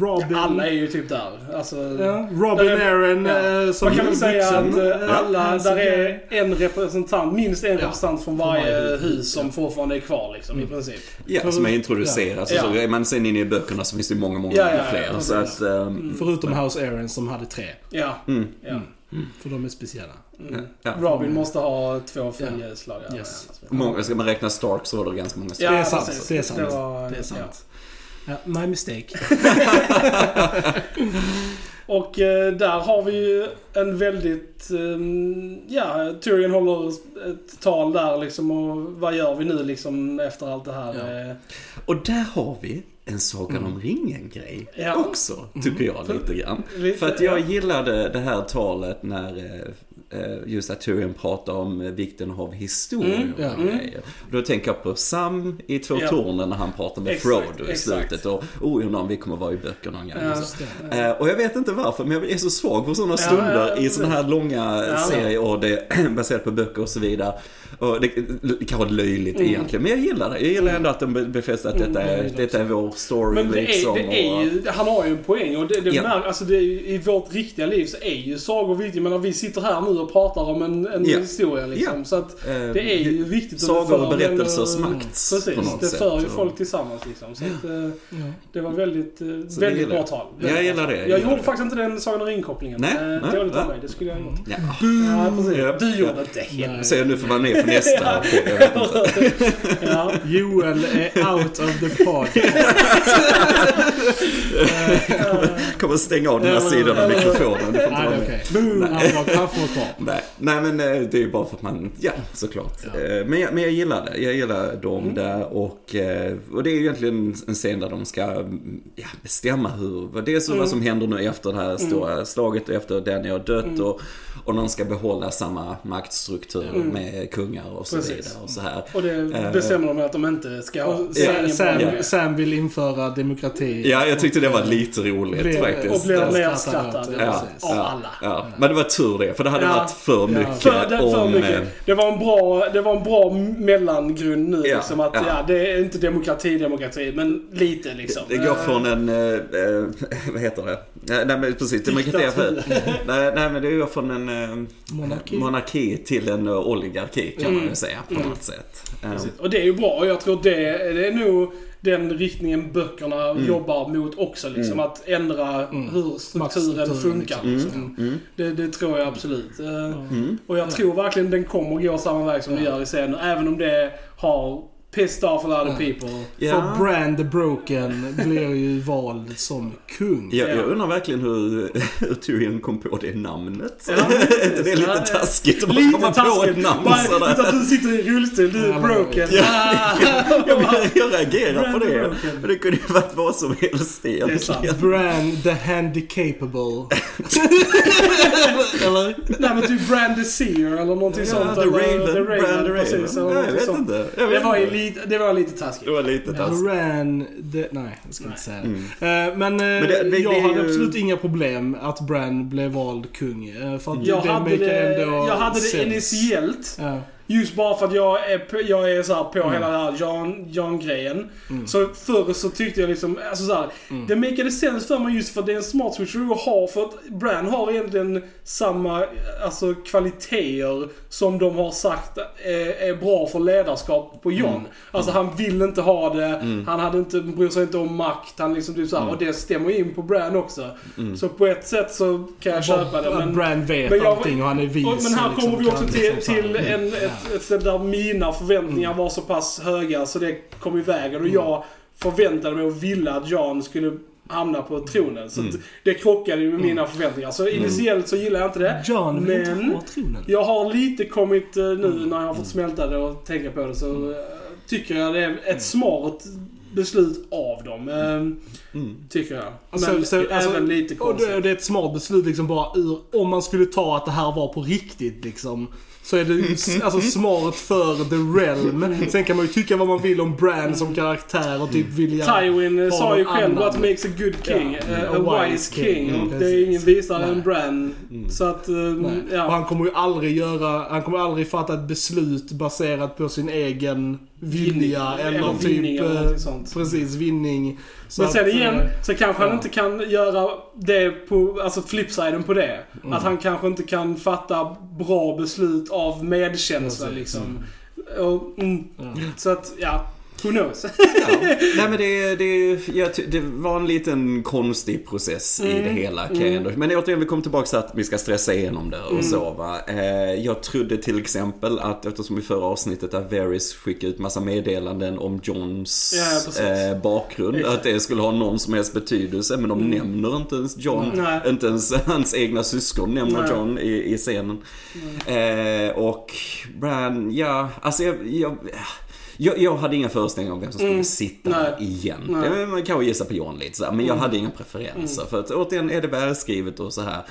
Robin. Alla är ju typ där. Alltså, Ja, Robin Där är- Aaron ja. eh, som Man kan väl säga att alla, där är en representant, minst en Ja. representant från varje varje hus. som Ja. fortfarande är kvar liksom, i Mm. princip. Ja, som är introducerat. Ja. Så är man sen inne i böckerna så finns det många, många Ja, ja, ja, fler. så att, Mm. Förutom House Aaron som hade tre. Ja. mm. ja. För de är speciella. Mm. Ja. Robin måste ha två följeslagare. Yes. Många, ska man räkna Stark så var det ganska många Stark. Det är sant, det är sant. var- Det är sant. Ja, my mistake. Ja. Och eh, där har vi ju en väldigt... ehm, ja, Tyrion håller ett tal där liksom och vad gör vi nu liksom efter allt det här? Ja. eh, Och där har vi en Sagan om ringen-grej Ja. också, tycker jag lite grann. Lite, För att jag ja. gillade det här talet när eh, just att Tyrion pratar om eh, vikten av historia Mm, och ja. grejer. Då tänker jag på Sam i Två Ja. tornen när han pratar med Exakt, Frodo i exakt. slutet. Och oh, undrar om vi kommer vara i böckerna någon gång. Ja. och det. Eh, och jag vet inte varför, men jag är så svag för sådana stunder i sådana här långa serier och det är baserat på böcker och så vidare. Och det det kanske är löjligt Mm. egentligen, men jag gillar det. Jag gillar ändå att de be- befäster att detta är, Mm. detta är vår story Men det liksom. är, det är ju, han har ju en poäng och det, det Ja. märk, alltså det är, i vårt riktiga liv så är ju sagor viktigt. Men vi sitter här nu och pratar om en, en Ja. historia liksom. Ja. Så att eh, det är ju viktigt. att Sagor det för och berättelsers makt Precis, på något det för ju folk tillsammans liksom. Så att, eh, Ja. det var väldigt, eh, Så väldigt bra jag. tal. Jag gillar det, jag Jag gjorde det. faktiskt inte den Sagan och ringkopplingen. Nej, nej, Dåligt av mig, det skulle jag ha gjort. Ja. Du gjorde inte jag nu får vara med på nästa jag inte. Ja. Joel är out of the pod. Kommer stänga av den här sidan av mikrofonen. Nej, vara det är med. okej. Han får- kvar. Nej, nej men eh, det är ju bara för att man, ja såklart. Ja. Eh, Men, jag, men jag gillar det. Jag gillar dem där och, eh, och det är ju egentligen en scen där de ska mm, ja, bestämma hur, dels vad som händer nu efter det här stora slaget och efter Danny har dött och, och de ska behålla samma maktstruktur med kungar och så Precis. vidare och så här. Och det Eh, bestämmer de att de inte ska ha. Så Sam, ingen Sam, vill införa demokrati. Ja, jag tyckte det var lite roligt Blev- faktiskt. Och skrattar nerskrattad. Ja. Av ja, alla. Ja. Men det var tur det, för det hade Ja. varit för Ja. mycket För, det, för om... mycket. eh, Det var en bra, det var en bra mellangrund nu Ja, liksom. Att ja. ja. det är inte demokrati, demokrati, men lite liksom. Det går från en, eh, vad heter det? Nej men precis, demokrati. Nej, nej men det går från en Monarki. monarki till en oligarki kan man Mm. ju säga på Mm. något sätt. Precis. Och det är ju bra och jag tror det, det är nog den riktningen böckerna Mm. jobbar mot också. Liksom, Att ändra hur strukturen Maktstrukturen, funkar. liksom. Liksom. Mm. Det, det tror jag absolut. Eh, Mm. Och jag tror verkligen den kommer gå samma väg som det gör i scenen. Även om det har pissed off a lot of people. Ja. För Brand the Broken blir ju vald som kung. Jag, Ja. jag undrar verkligen hur, hur Tyrion kom på det namnet. Ja, är det precis. lite Ja, det- taskigt att bara Lite komma på taskigt. ett namn Bara, sådär? utan du sitter i rullstol, du är Ja, broken. Ja. Ah. Jag, jag, jag reagerar på det. Men det kunde ju varit vad som helst egentligen. sant. Brand the handicapable. Eller? Nej men typ Brand the Seer eller någonting Ja, sånt. The eller Raven, The Raven, Brand the precis. Raven. eller Ja, jag någonting vet inte. Jag Det vet var, ju inte. Lite, det var lite taskigt. Det var lite taskigt. Brand the... Nej, jag ska inte säga det. Mm. Eh, Men, eh, Men det- det- jag det hade ju- absolut inga problem att Bran blev vald kung. eh, För att Jag det hade det, ändå jag hade det initiellt. Ja. Just bara för att jag är, jag är så på Mm. hela den här Jan, Jan-grejen. Mm. Så förr så tyckte jag liksom, alltså så här, Mm. Det makade sense för mig just för att det är en smart switcheroo att ha. För att Bran har egentligen samma alltså, kvaliteter som de har sagt är, är bra för ledarskap på Jon. Mm. Alltså han vill inte ha det, han hade inte, bryr sig inte om makt. Han liksom typ så här, Mm. Och det stämmer in på Bran också. Mm. Så på ett sätt så kan jag köpa det. Men, Bran vet men jag- allting och han är vis. och, men här liksom kommer vi också till, liksom till en, ett, ett ställe där mina förväntningar var så pass höga så det kom i vägen. Och Mm. jag förväntade mig och ville att Jan skulle hamna på tronen. Så Mm. att det krockade ju med mina förväntningar. Så initiellt så gillar jag inte det. John vill inte Men ha tronen. jag har lite kommit eh, nu Mm. när jag har fått smälta det och tänka på det så eh, tycker jag det är ett smart beslut av dem. eh, Tycker jag. Alltså, Men så- även alltså, lite Och det, konstigt. det är ett smart beslut liksom bara ur, om man skulle ta att det här var på riktigt liksom. Så är det alltså smart för the realm. Sen kan man ju tycka vad man vill om Bran som karaktär och typ vilja... Tywin eh, sa ju själv annan. what makes a good king, Ja, eh, a a wise king. Mm, det är ingen visare än Bran. Så att, eh, Nej. Och ja. han kommer ju aldrig göra, han kommer aldrig fatta ett beslut baserat på sin egen vilja eller, eller typ... vinning eller eh, sånt. Precis, vinning. Så Men sen att, igen, eh, så kanske han ja. inte kan göra det på, alltså flipsiden på det. Mm. Att han kanske inte kan fatta bra beslut av medkänsla Precis. liksom. Och, mm, Ja. Så att, ja. Who knows? Ja. Nej men det, det, jag, det var en liten konstig process i Mm. det hela kan jag ändå. Men återigen, vi kommer tillbaka till att vi ska stressa igenom det och Mm. så va. Eh, jag trodde till exempel att eftersom i förra avsnittet där Varys skickade ut massa meddelanden om Johns Ja, eh, bakgrund. Exakt. Att det skulle ha någon som helst betydelse. Men de nämner inte ens John. Nej. Inte ens hans egna syskon nämner Nej. John i, i scenen. Eh, och Bran, ja, alltså jag, jag, jag, jag hade inga föreställningar om vem som skulle Mm. sitta Nej. där igen. Nej. Man kan ju gissa på John lite sådär, men jag hade inga preferenser. För att återigen är det välskrivet och så här.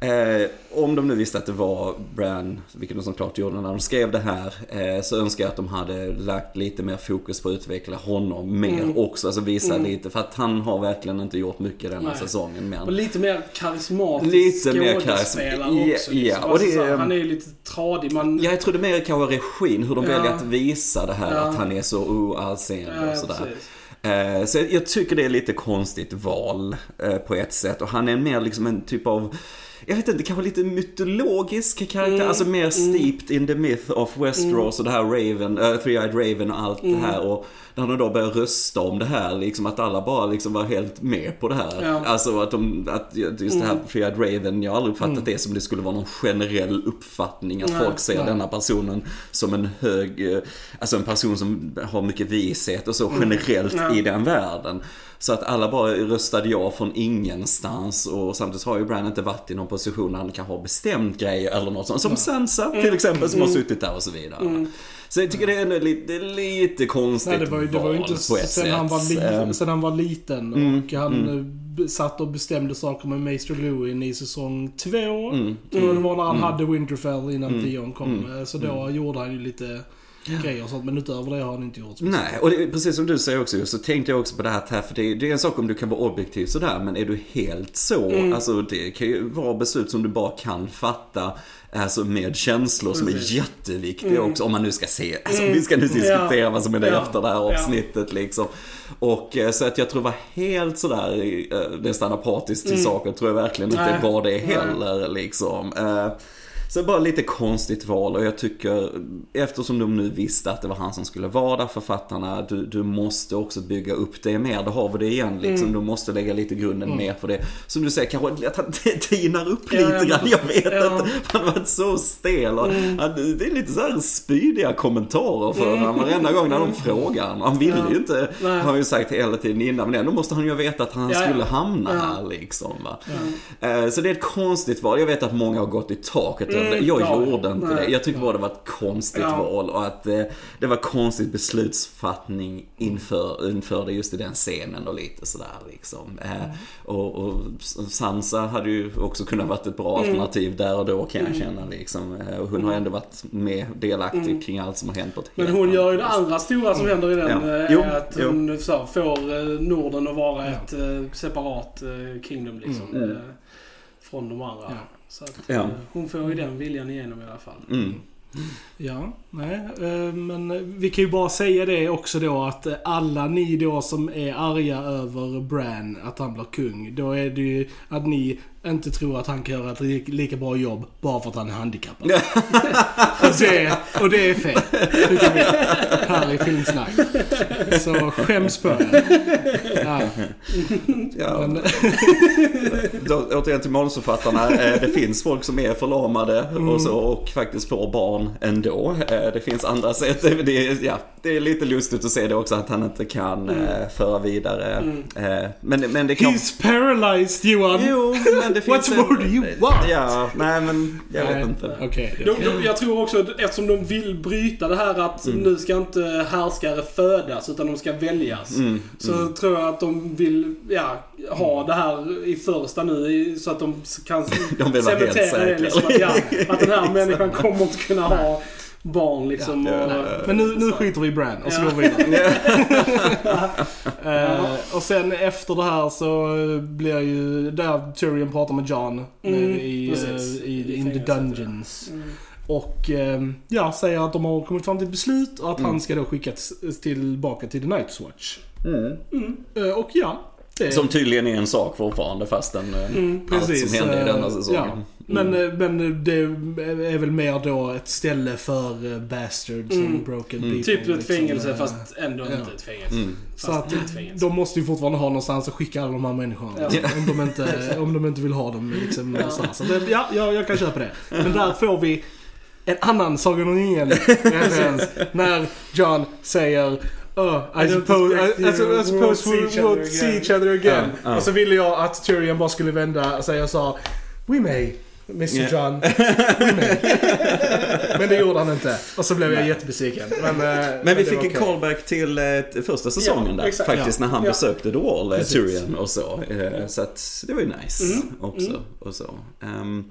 Eh, om de nu visste att det var Bran, vilket de såklart gjorde när de skrev det här, eh, så önskar jag att de hade lagt lite mer fokus på att utveckla honom mer också. Alltså visa lite, för att han har verkligen inte gjort mycket denna Nej. säsongen. Men Och lite mer karismatisk Lite mer skådespelare karism- Ja, också. ja, Liksom. och Alltså, det- så här, han är ju lite tradig. Man, Jag trodde mer kanske regin, hur de Ja. väljer att visa det här Ja. att han är så allseende ja, och sådär. precis. Eh, Så jag- jag tycker det är lite konstigt val eh, på ett sätt och han är mer liksom en typ av jag vet inte, kanske lite mytologisk karaktär, Mm, alltså mer steeped in the myth of Westeros och det här Raven, uh, Three-Eyed Raven och allt Mm. det här och när de då börjar rösta om det här, liksom att alla bara liksom var helt med på det här. Ja. Mm. Alltså att de, att just det här Three-Eyed Raven, jag har aldrig uppfattat det som det skulle vara någon generell uppfattning att Nej, folk ser nej. denna personen som en hög, eh, alltså en person som har mycket vishet och så generellt Mm. I den världen. Så att alla bara röstade ja från ingenstans och samtidigt har ju Bran inte varit i någon position där han kan ha bestämt grejer eller något sånt. Som Sansa Mm. till exempel som har suttit där och så vidare. Så jag tycker det är ändå lite, lite konstigt Nej, det var ju, det var ju inte sen sätt. han, var li, Ehm, sen han var liten Mm, och han eh, b- satt och bestämde saker med Maester Lewin i säsong två. Mm. Tror jag det var när han hade Winterfell innan Theon kom. Mm. Eh, Så då gjorde han ju lite grejer och sånt. Men utöver det har han inte gjort så Nej, och det, är precis som du säger också så tänkte jag också på det här, här för det, det är en sak om du kan vara objektiv sådär, men är du helt så, Mm. alltså det kan ju vara beslut som du bara kan fatta, alltså med känslor som är jätteviktiga också, om man nu ska se, alltså vi ska nu Mm. diskutera Ja. vad som är det Ja. efter det här Ja. avsnittet liksom. Och eh, så att jag tror var helt sådär, eh, nästan apatiskt till saker, tror jag verkligen inte Mm. Nej. var det Nej. heller liksom. Så bara lite konstigt val och jag tycker eftersom de nu visste att det var han som skulle vara där, författarna, du, du måste också bygga upp det mer. Då har vi det igen liksom. Du måste lägga lite grunden mer för det. Som du säger, kanske att han tinar upp Ja, lite ja, grann. Jag vet ja. inte. Han varit så stel och han, det är lite så här spydiga kommentarer för honom varenda gång när de frågar honom. Han ville ju inte, Nej. har han ju sagt hela tiden innan, men ändå måste han ju veta att han Ja, ja. skulle hamna Ja. här liksom. Va? Eh, Så det är ett konstigt val. Jag vet att många har gått i taket det. Jag ja. gjorde inte Nej. det. Jag tycker bara det var ett konstigt Ja. val och att eh, det var konstigt beslutsfattning inför, inför det just i den scenen och lite sådär liksom. Eh, och, och Sansa hade ju också kunnat varit ett bra alternativ där och då kan jag känna liksom. Eh, Och hon har ändå varit med delaktig kring allt som har hänt på ett Men hon gör ju det andra stora som händer i den. Ja. eh, Jo, är att jo. hon så, får eh, Norden att vara ett separat kingdom liksom. Mm. Från de andra. Ja. Så att, Ja. eh, hon får ju den viljan igenom i alla fall. Mm. Ja, nej. eh, Men eh, vi kan ju bara säga det också då att alla ni då som är arga över Bran, att han blir kung. Då är det ju att ni inte tror att han kan göra ett li- lika bra jobb bara för att han är handikappad. och, det, och det är fel, tycker vi. Här i Filmsnack. Så skäms på er. Ja, Ja, men, Då, återigen till manusförfattarna. Eh, det finns folk som är förlamade och så och faktiskt får barn ändå. Eh, det finns andra sätt. Det är, ja, det är lite lustigt att se det också att han inte kan eh, föra vidare. Eh, men, men det kan... he's paralyzed Johan! Jo, men det What finns more do you want? Ja, nej men jag Nej, vet inte. Okej. De, de, jag tror också, eftersom de vill bryta det här att nu ska inte härskare födas utan de ska väljas. Mm, Så tror jag att de vill ja, ha det här i första nu så att de kan De cementera det. Liksom, att, ja, att den här människan kommer inte kunna ha barn liksom. Ja, och, nej. Men nu, nu skiter vi i Bran och så Ja. går vi vidare. Eh, och sen efter det här så blir ju där Tyrion pratar med John Mm, i, precis. eh, i, I in the dungeons. Mm. Och eh, ja, säger att de har kommit fram till ett beslut och att Mm. han ska då skickas tillbaka till The Night's Watch. Mm. Eh, och ja, det Som tydligen är en sak fortfarande fastän Mm. allt som hände i denna säsongen. Ja. Men, eh, men det är väl mer då ett ställe för eh, bastards Mm. and broken Mm. people. Typ ett fängelse eh, fast ändå ja. inte ett fängelse. Mm. Så att fängelse. de måste ju fortfarande ha någonstans att skicka alla de här människorna. Ja. Om, de inte, om de inte vill ha dem liksom någonstans. Så det, ja, ja, jag kan köpa det. Men där får vi en annan Sagan om ringen referens. När John säger Oh, I, I suppose, I, I, I suppose we will other see again." each other again. Ja, ja. Och så ville jag att Tyrion bara skulle vända sig och sa We may, Mr Ja. John. Men det gjorde han inte. Och så blev jag jättebesviken. Men, eh, Men vi det fick en callback till eh, första säsongen Ja, där. exakt. Faktiskt när han Ja. besökte The Wall, eh, Precis. Tyrion och så. Så att det var ju nice Mm. också. Mm. Och så. Ehm,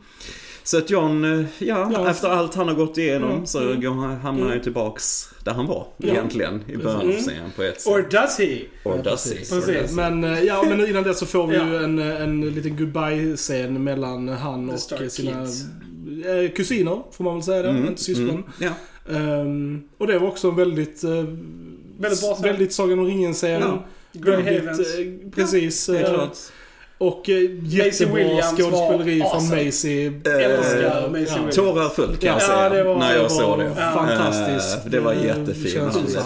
så att John, eh, ja, Ja. efter allt han har gått igenom Mm. så Mm. hamnar han ju Mm. tillbaks där han var Ja. egentligen i början av Mm. serien på ett Or sätt. does he? Or Ja, does he? precis. Or Precis. does he? Men, eh, ja, men innan det så får vi Ja. ju en, en liten goodbye-scen mellan han och sina Kids. eh, kusiner, får man väl säga det. Mm. Inte syskon. Mm. Ja. Ehm, och det var också en väldigt... eh, Väldigt bra. Väldigt Sagan om ringen-scen. Ja. Väldigt, Havens. eh, precis. Det är eh, klart. Och eh, jättebra Williams skådespeleri från awesome. Macy. Älskar Eh, Macy Williams. Tårar föll kan jag Ja, säga det var- när jag såg det. fantastiskt. Eh, Det var jättefint.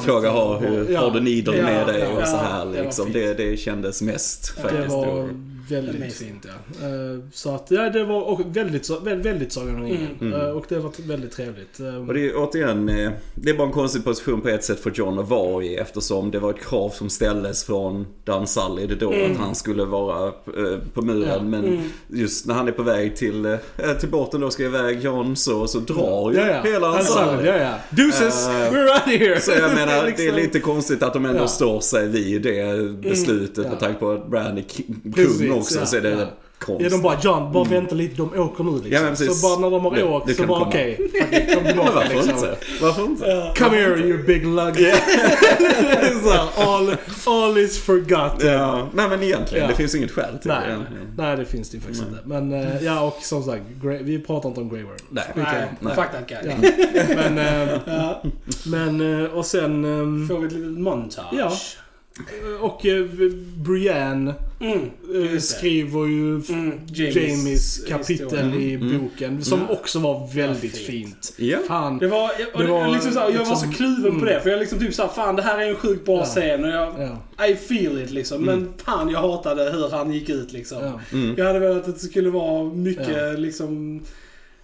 frågade har, hur, Ja. har du Ja, med dig ja, och så här liksom. Det, det kändes mest Ja, Det faktiskt. var. Väldigt Amazing. fint ja. Eh, Så att, ja det var och väldigt, väldigt, väldigt Sagan om ringen. Mm. Eh, Och det var väldigt trevligt. Eh, Och det är återigen, det är bara en konstig position på ett sätt för John att vara i eftersom det var ett krav som ställdes från Dan Sully då Mm. att han skulle vara på muren. Ja. Men Mm. just när han är på väg till, till båten då ska iväg John så, så drar ju ja, ja. hela hans arm. ja, ja. Deuces, Eh, we're out of here! Så jag menar, det är Liksom. lite konstigt att de ändå Ja. står sig vid det beslutet Ja. med tanke på att Brand är kung också. ja, så är det ja. rätt Ja, konstigt. de bara John, bara vänta lite, de åker nu liksom. Ja, men precis. Så bara när de har Det- åkt det så bara okej, okay, kom tillbaka varför liksom. inte? Varför inte? Ja. Come here you big lug. så här, all, all is forgotten. Ja, nej men egentligen, Ja. det finns inget skäl till Nej, det. nej, det finns det faktiskt Mm. inte. Men eh, ja, och som sagt, Grey, vi pratar inte om Grey Worm. Nej. Kan- Nej, Nej. fuck that guy. Ja. Men, eh, Ja. men och sen... ehm, Får vi ett litet montage. Och eh, Brienne Mm. eh, skriver ju Mm. Jamies, kapitel historia. i Mm. boken. Som Mm. också var väldigt Ja, fint. fint. Ja. Fan. Det var, och Det var, liksom så här, jag var så liksom- kluven på mm. det. För jag liksom typ såhär, fan det här är en sjukt bra Ja. scen och jag, Ja, I feel it liksom. Men fan jag hatade hur han gick ut liksom. ja. Mm. Jag hade velat att det skulle vara mycket Ja. liksom...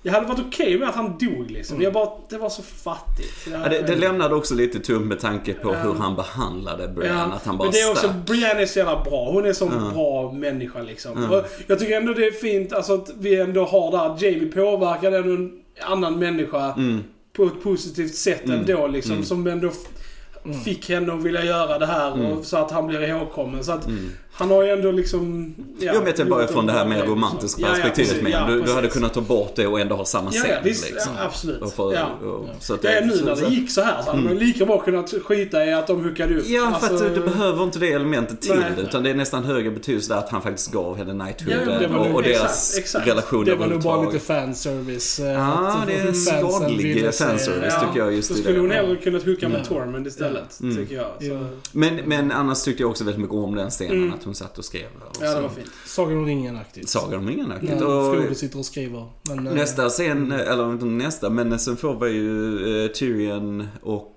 Jag hade varit okej med att han dog liksom. Mm. Jag bara, det var så fattigt. Ja, det, det lämnade också lite tomt med tanke på Ja. hur han behandlade Brian. Att han bara men det är också, stack. Brienne är så jävla bra. Hon är så Ja. bra människa liksom. Ja. Och jag tycker ändå det är fint alltså, att vi ändå har det här. Jamie påverkar ändå en annan människa Mm. på ett positivt sätt Mm. ändå liksom. Mm. Som ändå Mm. fick henne att vilja göra det här Mm. och, så att han blir ihågkommen. Så att Mm. Han har ju ändå liksom... Ja, jag vet bara från det här mer romantiska liksom. Ja, ja, perspektivet precis. med. Ja, du, du hade kunnat ta bort det och ändå ha samma Ja, scen. ja, visst. liksom. Ja, absolut. Och för, ja. och, så att Ja, nu när det gick så här så hade Mm. man lika bra kunnat skita i att de hookade upp. Ja, för Alltså, att du behöver inte det elementet till Nej. det. Utan det är nästan högre betydelse där att han faktiskt gav henne Ja, Knighthood det var och, och deras exakt. relation Det var nog bara lite fanservice. eh, Ja, att det är skadlig fanservice Ja, tycker jag just Så i skulle det. hon hellre kunnat hooka med Ja. Tormund istället, Mm. tycker jag. Ja. Men, men annars tyckte jag också väldigt mycket om den scenen. Mm. Att hon satt och skrev. Och ja, det var fint. Sagan om ringen-aktigt. Sagan om ringen-aktigt. Och Frodo sitter och skriver. Men, eh, nästa scen, eller inte nästa, men sen får vi ju eh, Tyrion och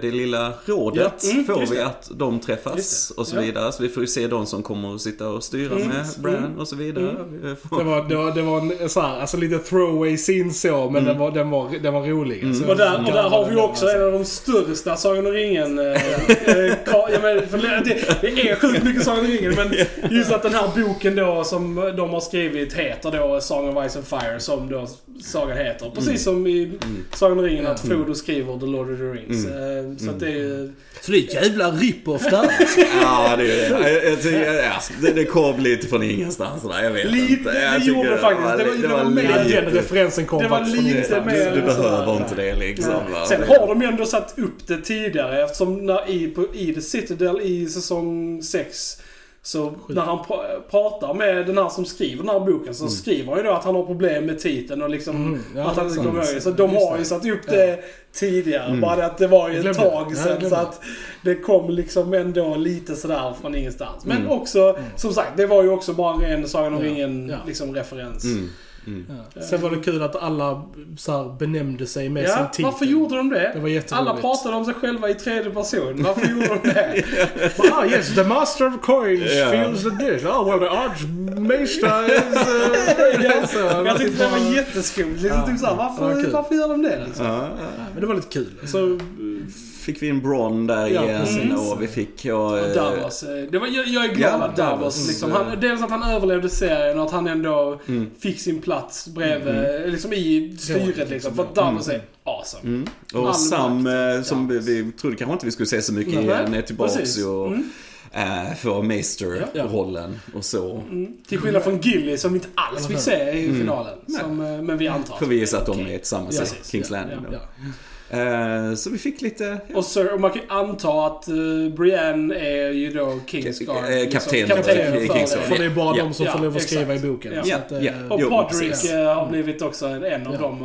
det lilla rådet Ja, mm, får vi att de träffas och så ja. vidare. Så vi får ju se de som kommer att sitta och styra Mm, med Bran mm, och så vidare. Vi får- Det var, det var, det var en så här, alltså lite throwaway scene så, men den, var, den, var, den var rolig. Alltså, Och där, och där har vi också alltså. en av de största Sagan om ringen. eh, eh, ka- ja, men, för det, det är sjukt mycket Sagan om ringen men just att den här boken då som de har skrivit heter då Song of Ice and Fire som då sagan heter. Precis som i Sagan om ringen att Frodo skriver The Lord of the Rings. Eh, Så att det är ju... Så det är ett jävla rip-off där. Ja, det är det. Jag, jag tycker, ja, det, det kom lite från ingenstans där. Jag vet Lite, inte. Jag det gjorde det faktiskt. Det var- det var mer- lite- Den referensen kom Det var lite mer- Du, du behöver sådär. inte det liksom. va? Sen har de ju ändå satt upp det tidigare eftersom när i, på, i The Citadel i säsong 6 så när han pra- pratar med den här som skriver den här boken så skriver han ju då att han har problem med titeln och liksom Mm, ja, att han inte kommer ihåg. Så de har ju satt upp det tidigare. Bara det att det var ju ett tag Ja, sedan så att det kom liksom ändå lite sådär från ingenstans. Men Mm. också, som sagt, det var ju också bara en Sagan om Ja, ringen ja. liksom referens. Mm. Ja. Sen var det kul att alla så här, benämnde sig med sin Ja, titel. varför gjorde de det? Det var. Alla pratade om sig själva i tredje person. Varför gjorde de det? Ah yes, the master of coins Ja. feels the dish. Oh well, the archmaester is... Uh, Ja, så, jag tyckte det var bara- jätteskumt. Liksom, Ja. typ varför, varför gör de det? Liksom? Ja, Men det var lite kul. Så, fick vi in Bron där Ja, igen precis. och vi fick... Och, eh, Davos. eh, Det var, jag, jag är glad Ja, att Davos, Davos, liksom, eh, han, dels att han överlevde serien och att han ändå Mm. fick sin plats bredvid, liksom i styret liksom. För att Davos är awesome. Mm. Och All Sam, makt. eh, som Ja. vi, vi trodde kanske inte vi skulle se så mycket Nej, igen, är tillbaks precis. och Mm. äh, får Maester-rollen och så. Mm. Till skillnad från Gilly som vi inte alls fick se i finalen. Nej. Som, eh, men vi antar. Får vi gissa att de är tillsammans Ja, i. Kings Ja, Landing ja, ja. Eh, så vi fick lite... Och, Sir, och man kan anta att uh, Brienne är ju då Kingsguard. Eh, kapten liksom, för kapten Kingsguard. för För det är bara Ja. de som Ja, får lov att skriva exakt. i boken. Ja. Så Ja, att, ja. Och Podrick har blivit också en, en av Ja. dem.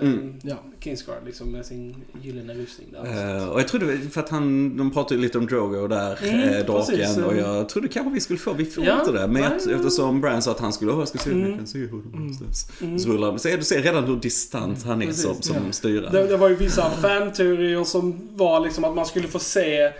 Mm. Kingsguard liksom med sin gyllene rustning där. Eh, och jag trodde, för att han, de pratade ju lite om Drogo där, Mm, eh, draken. precis. Och jag trodde kanske vi skulle få, vi får Ja, inte det. Men jag, eftersom Bran sa att han skulle, jag ska se, Mm. jag kan se hur de. Mm. Så rullar så du ser redan hur distant han är Precis, som, som ja. styrare. Det, det var ju vissa fanteorier som var liksom att man skulle få se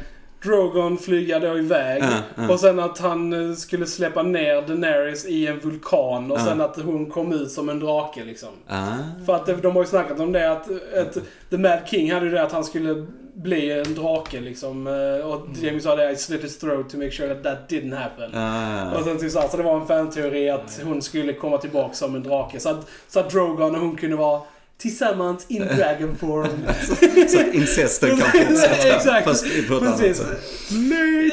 Drogon flyga då iväg. Ja, ja. Och sen att han eh, skulle släppa ner Daenerys i en vulkan. Och Ja. sen att hon kom ut som en drake liksom. Ah. För att det- de har ju snackat om det att, att The Mad King hade ju det att han skulle bli en drake liksom. eh, Och Jamie sa det I slit his throat to make sure that that didn't happen. Ah. Och sen typ så det var en fanteori att hon skulle komma tillbaka som en drake. Så att, så att Drogon och hon kunde vara tillsammans in dragon form. Så att incesten kan fortsätta. Exakt. Fast på ett annat Precis. sätt. Nej!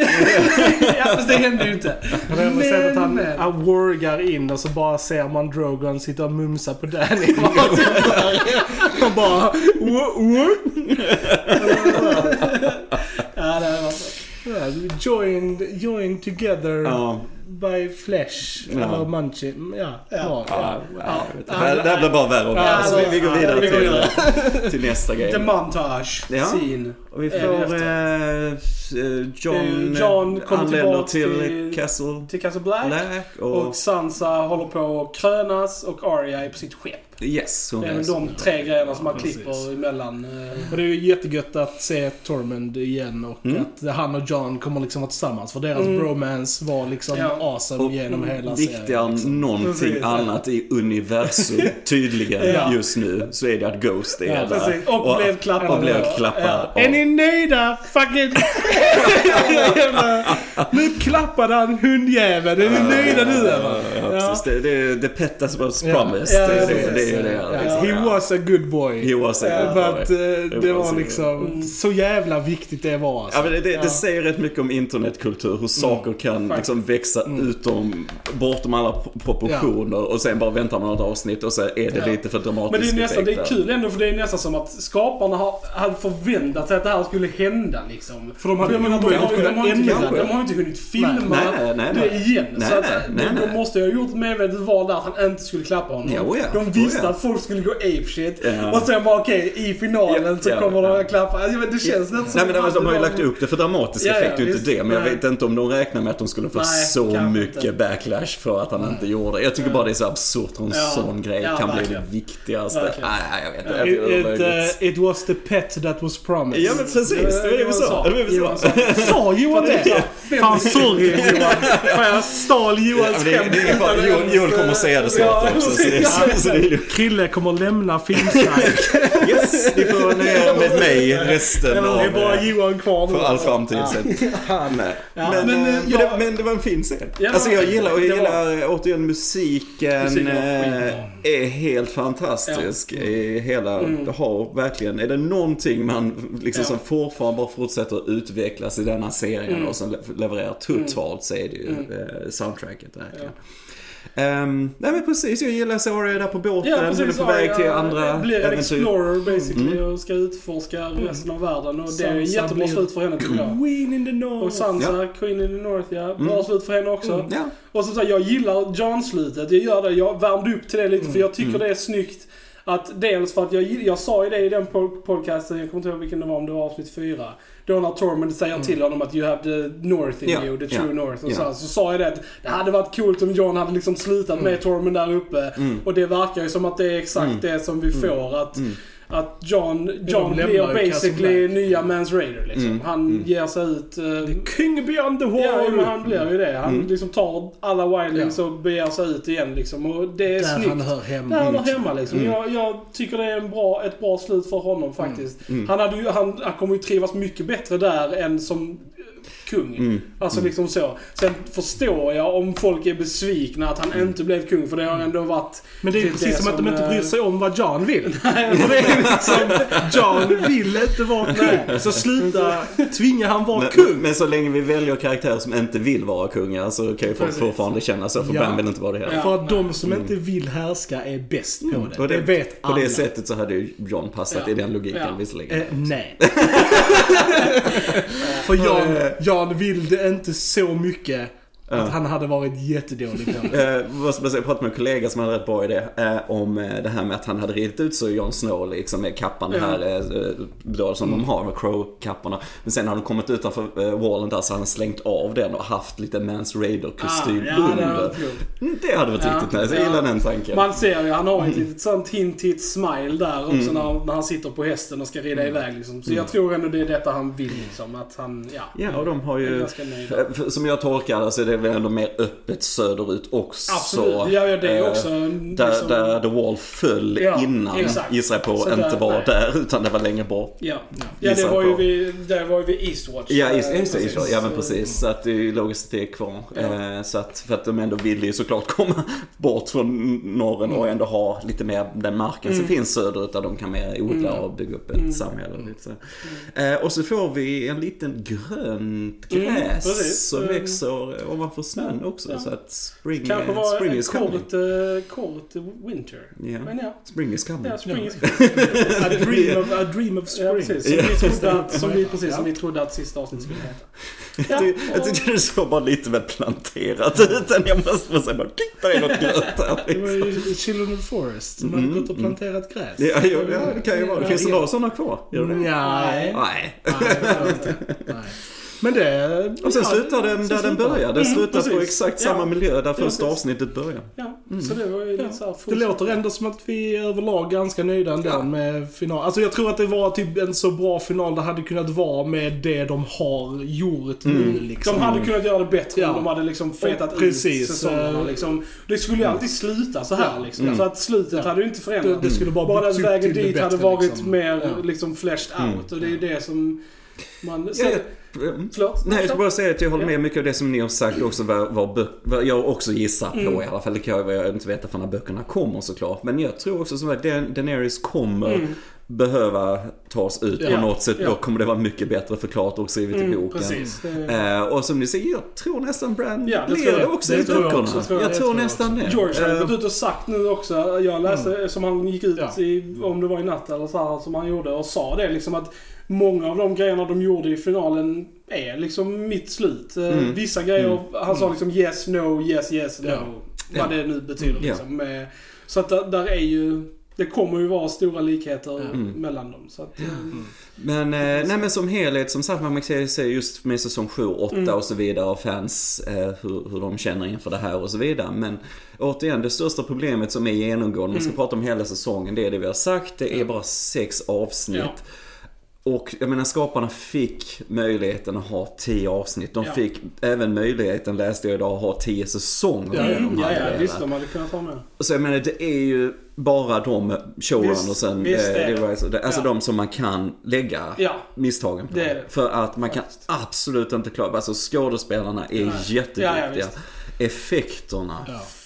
ja, fast det hände ju inte. Man har ändå sett att han, Men- han wargar in och så bara ser man Drogon sitta och mumsa på Danny. Han bara... Ja, det var så. Ja, Joined, joined together Ja. By flesh. Ja. Eller munchin. Ja, Ja. ja. Ja, det, här, blir bara värre och värre. Ja, så vi, vi går ja, vidare vi går till, till nästa grej. The montage Ja. scene. Och vi får efter. eh, John, Eh, John kommer anländer till, till- Castle Till Castle Black. Black. Och, Och Sansa håller på att krönas och Arya är på sitt skepp. Yes, hon Det är är väl de tre grejerna som man precis. klipper emellan. eh. Och det är ju jättegött att se Tormund igen och Mm. att han och John kommer liksom vara tillsammans. För deras Mm. bromance var liksom Ja. awesome Och genom hela Viktigare serien. än Liksom. någonting Precis, ja. annat i universum tydligen Ja. just nu så är det att Ghost är Ja, där. Precis. Och, blev klappad. och blev klappad. Ja. Är ni nöjda? Fucking... Nu klappade han hundjäveln. Är ni nöjda nu eller? Ja, precis. Det, det, det pettas was Ja. promised. Ja, det, det, det det. He was a good boy. He was a good boy. att eh, det was var liksom så jävla viktigt det var alltså. Ja, det, det, säger rätt mycket om internetkultur, hur saker kan liksom växa utom, bortom alla proportioner och sen bara väntar man ett avsnitt och så är det lite för dramatisk Men det är nästan, det är kul ändå för det är nästan som att skaparna har, hade förväntat sig att det här skulle hända liksom. För de hade ju- kunnat inte- ändra De det. Har inte hunnit filma Nej, nej, nej. det igen. Nej, så att, nej, nej, de, nej. de måste ju ha gjort ett medvetet val där att han inte skulle klappa honom. Ja, oh ja, de visste oh ja. att folk skulle gå apeshit. Ja. Och sen bara okej, i finalen Ja, så ja, kommer de ja. att klappa. Alltså, det känns nästan som Nej men att de har ju lagt upp det för dramatisk Ja, ja, effekt, ju visst. inte det. Men jag Nej. vet inte om de räknar med att de skulle få Nej, så mycket inte. backlash för att han inte gjorde det. Jag tycker bara det är så absurt hur en Ja. sån grej Ja, kan bli det viktigaste. Nej, nej, jag vet inte. It, uh, it was the pet that was promised. Ja men precis, det var det vi sa. sa. Sa Johan det? Fan sorry Johan. Fan jag stal Ja, Johans ingen fara. Johan, Johan kommer att säga det snart Ja, också. Så det, är- så det är lugnt. Krille kommer lämna filmsnack. Yes, ni får nöja med mig resten av... det är bara eh, Johan kvar nu. För all framtid sen. Nej. Ja, men, men, men, eh, men, jag- det, men det var en fin scen. Ja, alltså jag gillar, och jag gillar återigen musiken. Musiken eh, är helt fantastisk. I hela, det har verkligen, är det någonting man liksom Mm. Ja. som fortfarande bara fortsätter att utvecklas i denna serien Mm. och le- levererar totalt så är det ju eh, soundtracket verkligen. Ja. Ehm, nej men precis, jag gillar Saria där på båten. Ja, Hon är precis. på väg till andra blir en explorer basically Mm. och ska utforska resten av världen. Och det är Sansa jättebra slut för henne tycker jag. Queen in the North. Och Sansa, Queen in the North, ja. Bra Mm. slut för henne också. Ja. Och som sagt, jag gillar John-slutet. Jag gör det. Jag värmde upp till det lite för jag tycker Mm. det är snyggt. Att dels för att jag, jag sa ju det i den pod- podcasten, jag kommer inte ihåg vilken det var, om det var avsnitt fyra. Då när Tormund säger till honom att you have the North in Ja, you, the true North. Och ja. så, så sa jag det att det hade varit coolt om John hade liksom slutat med Tormund där uppe. Mm. Och det verkar ju som att det är exakt Mm. det som vi får. Att, Mm. Att John, John blir basically nya Mans Raider liksom. Mm. Han Mm. ger sig ut... eh, King beyond the wall. Ja, men han blir ju det. Han Mm. liksom tar alla wildlings och beger sig ut igen liksom. Och det är Där snyggt. han hör hemma. Där han hör hemma liksom. Mm. Jag, jag tycker det är en bra, ett bra slut för honom faktiskt. Mm. Han, hade ju, han, han kommer ju trivas mycket bättre där än som kung. Mm. Alltså liksom så. Sen förstår jag om folk är besvikna att han Mm. inte blev kung. För det har ändå varit... Men det är Det- precis det som att de inte bryr eh, sig om vad John vill. För det är liksom, John vill inte vara kung. Så sluta tvinga han vara Men, kung. men så länge vi väljer karaktärer som inte vill vara kungar så kan ju folk Precis. fortfarande känna så. För Ja. Bran vill inte vara det heller. Ja. För att de som inte vill härska är bäst på det. Och det, vet på alla. det sättet så hade ju John passat Ja. i den logiken Ja. visserligen. Eh, nej. För Jan, Jan vill det inte så mycket att han hade varit jättedålig på det. Eh, jag pratade med en kollega som hade rätt bra idé eh, om eh, det här med att han hade ridit ut så Jon Snow liksom med kappan Ja. här då, som de har med Crow-kapporna. Men sen har de kommit utanför wallen där så han slängt av den och haft lite Mans Raider-kostym Ah, ja, under. Mm, Det hade varit Ja, riktigt nice, jag ja. gillar den tanken. Man ser ju, han har Mm. ett litet sånt hint till ett smile där också när, när han sitter på hästen och ska rida Mm. iväg liksom. Så jag tror ändå det är detta han vill liksom. Att han, ja. Ja, och de har ju, som jag tolkar det så är det väl ändå mer öppet söderut också. Absolut. Ja, ja, det är Eh, också... Där, liksom- där The Wall föll Ja, innan, exakt. gissar jag på, Så inte där- var nej. där utan det var längre bort. Ja, ja det var ju på. vid, det var ju vid Eastwatch. Ja, det, just det. Ja, men precis. Så att det är ju logiskt att det är kvar. Ja. Eh, Så att, för att de ändå vill ju såklart komma bort från norren och ändå ha lite mer den marken som finns söderut där de kan mer odla och bygga upp ett samhälle. och Lite så. Eh, Och så får vi en liten grönt Mm, gräs som växer ovanför snön ja, också. ja. Så att spring, Kanske var spring en is coming. kort, eh, kort winter. Ja. Men ja, Spring is coming. ja spring is A dream of, a dream of Ja, spring. precis. Som Ja. vi trodde att, som vi, precis, som Ja. vi trodde att sista avsnittet skulle heta. Jag ty- Jag tyckte det såg bara lite väl planterat ut. Jag måste säga bara, "Tick, där är något grönt här. Det var ju Children of Forest som hade gått och planterat gräs. Ja, ja, ja, det kan ju vara. Det finns det några sådana kvar? Gör det? Nej. Nej. Nej. Nej. Men det... Och sen ja, slutar den där den börjar. Den Mm, slutar på precis. exakt Ja. samma miljö där första precis. avsnittet börjar. Ja, så det var ju lite så här Det låter ändå som att vi är överlag ganska nöjda ändå Ja. med final. Alltså jag tror att det var typ en så bra final det hade kunnat vara med det de har gjort nu liksom. De hade kunnat göra det bättre Ja. om de hade liksom fetat Och precis, ut säsongerna. eh, Liksom. Det skulle ju alltid sluta så här Ja. liksom. Mm. Så att slutet Ja. hade ju inte det, förändrats. det skulle bara Bara vägen det dit hade varit liksom. mer Ja. liksom fleshed Mm. out. Och det är ju det som man... Ja, Jag- förlåt? Nej, jag ska bara säga att jag håller med mycket av det som ni har sagt också vad, vad, vad jag också gissar på Mm. i alla fall. Det kan jag, jag inte veta för när böckerna kommer såklart. Men jag tror också som att Daenerys kommer Mm. behöva tas ut på Ja, något sätt. ja. Då kommer det vara mycket bättre förklarat och skrivet i Mm, boken. precis. Det, Eh, och som ni säger, jag tror nästan Bran Ja, jag. det också Det i tror jag böckerna. också. Jag Tror jag. Det tror jag nästan det. George har Eh, gått ut och sagt nu också, jag läste som han gick ut i, om det var i natt eller så här, som han gjorde och sa det liksom att många av de grejerna de gjorde i finalen är liksom mitt slut. Eh, Mm. Vissa grejer, Mm. han sa liksom yes, no, yes, yes, no. Ja. Vad det nu betyder Ja. liksom. Med, så att där, där är ju, det kommer ju vara stora likheter Mm. mellan dem. Så att, eh, Men, eh, nej men som helhet, som sagt, man kan se just med säsong 7 och 8 Mm. och så vidare och fans, eh, hur, hur de känner inför det här och så vidare. Men återigen, det största problemet som är genomgående, om vi ska Mm. prata om hela säsongen, det är det vi har sagt, det är bara sex avsnitt. Ja. Och jag menar skaparna fick möjligheten att ha 10 avsnitt. De Ja. fick även möjligheten, läste jag idag, att ha 10 säsonger. Ja, de ja, ja, visst de hade kunnat ha med. Så jag menar, det är ju bara de showrunnersen, Visst, visst eh, det. var- det- alltså Ja. de som man kan lägga Ja, misstagen på. Det det. För att man kan absolut inte klara, alltså skådespelarna är Nej. visst. Effekterna,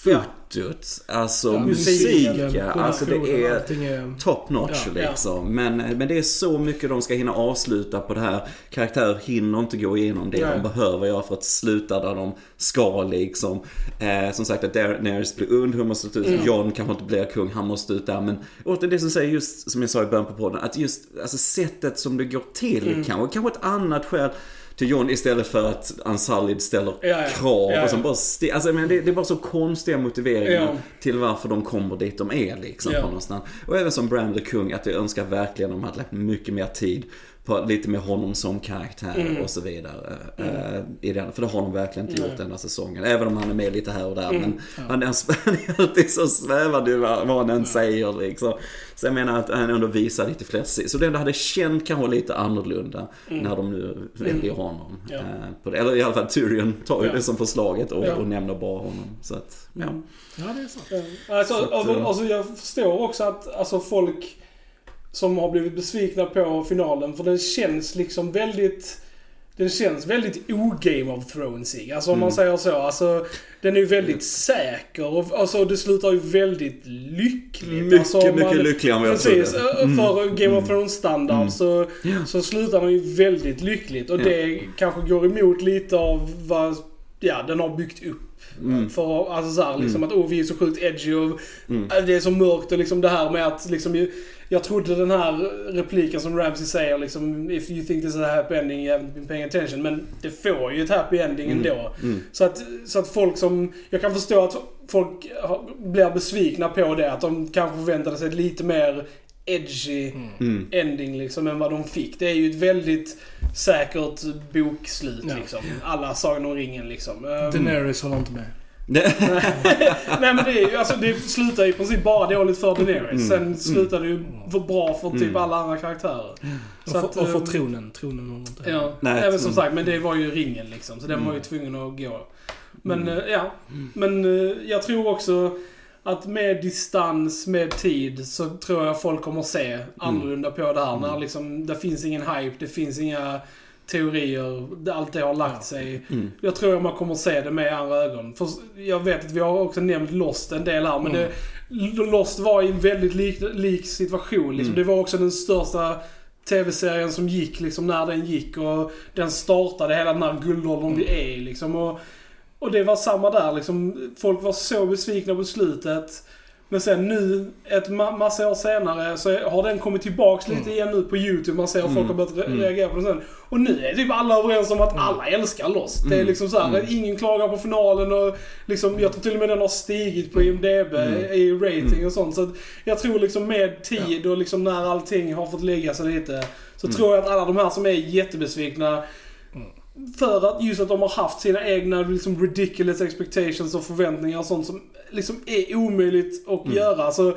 Ja. Fotot, alltså Ja, musiken, musiken, alltså det är är... top notch Ja, ja. liksom. Men, men det är så mycket de ska hinna avsluta på det här. Karaktärer hinner inte gå igenom det Nej. de behöver göra för att sluta där de ska liksom. Eh, som sagt att Daenerys blir und, hon måste ut. Mm. John kanske inte blir kung, han måste ut där. Men återigen det som säger just, som jag sa i början på podden, att just alltså sättet som det går till Mm. kanske, kanske ett annat skäl till John istället för att Unsullied ställer Ja, ja. krav Ja, och som bara alltså, men det, det är bara så konstiga motiveringar till varför de kommer dit de är liksom. På någonstans. Och även som Bram the Kung, att jag önskar verkligen de hade lagt mycket mer tid på lite med honom som karaktär Mm. och så vidare. eh, I den, för det har de verkligen inte gjort denna säsongen. Även om han är med lite här och där. Men han är, han är alltid så svävande vad vad han än säger liksom. Så jag menar att han ändå visar lite fler. Så det hade känt kanske lite annorlunda när de nu väljer honom. Ja. eh. Eller i alla fall Tyrion tar ju Ja. det som förslaget och, Ja. och nämner bara honom. Så att, ja. Mm. Ja, det är sant. Ja. Alltså, Så att, alltså, eh, alltså, jag förstår också att alltså, folk som har blivit besvikna på finalen, för den känns liksom väldigt... Den känns väldigt o-Game of Thronesig. Alltså om man Mm. säger så. Alltså, den är ju väldigt säker och alltså, det slutar ju väldigt lyckligt. Mycket, alltså, om mycket man- lyckligare än vad jag Precis, ö- för Game Mm. of Thrones standard Mm. så, Ja. så slutar den ju väldigt lyckligt. Och Ja. det kanske går emot lite av vad ja, den har byggt upp. Mm. För alltså så här, liksom att oh, vi är så sjukt edgy och Mm. det är så mörkt och liksom det här med att liksom Jag trodde den här repliken som Ramsey säger liksom If you think this is a happy ending you haven't been paying attention. Men det får ju ett happy ending Mm. ändå. Mm. Så att, så att folk som... Jag kan förstå att folk blir besvikna på det. Att de kanske förväntade sig ett lite mer edgy Mm. ending liksom än vad de fick. Det är ju ett väldigt säkert bokslut Ja. liksom. Alla Sagan om ringen liksom. Ehm, Daenerys håller inte med. Nej. Men det är ju, alltså det slutar i princip bara dåligt för Daenerys. Mm. Sen slutar det ju för bra för typ Mm. alla andra karaktärer. Så Och för, att, och för ehm, tronen. Tronen håller inte. Ja, Nej, även som mm. sagt, men det var ju ringen liksom. Så den Mm. var ju tvungen att gå. Men Mm. eh, ja, men eh, jag tror också att med distans, med tid, så tror jag folk kommer se annorlunda på det här. När Mm. liksom, det finns ingen hype, det finns inga teorier, allt det har lagt sig. Mm. Jag tror att man kommer se det med andra ögon. För jag vet att vi har också nämnt Lost en del här, men Mm. det, Lost var i en väldigt lik, lik situation. Liksom. Mm. Det var också den största TV-serien som gick liksom när den gick och den startade hela den här guldåldern vi är i liksom. Och, och det var samma där liksom. Folk var så besvikna på slutet. Men sen nu, ett ma- massa år senare, så har den kommit tillbaks lite igen nu på YouTube. Man ser att folk Mm. har börjat Mm. reagera på den sen. Och nu är typ alla överens om att alla älskar Lost. Det är Mm. liksom så här, Mm. ingen klagar på finalen och liksom, jag tror till och med den har stigit på IMDB Mm. i rating Mm. och sånt. Så jag tror liksom med tid och liksom när allting har fått lägga sig lite. Så Mm. tror jag att alla de här som är jättebesvikna för att just att de har haft sina egna liksom ridiculous expectations och förväntningar och sånt som liksom är omöjligt att Mm. göra. Alltså,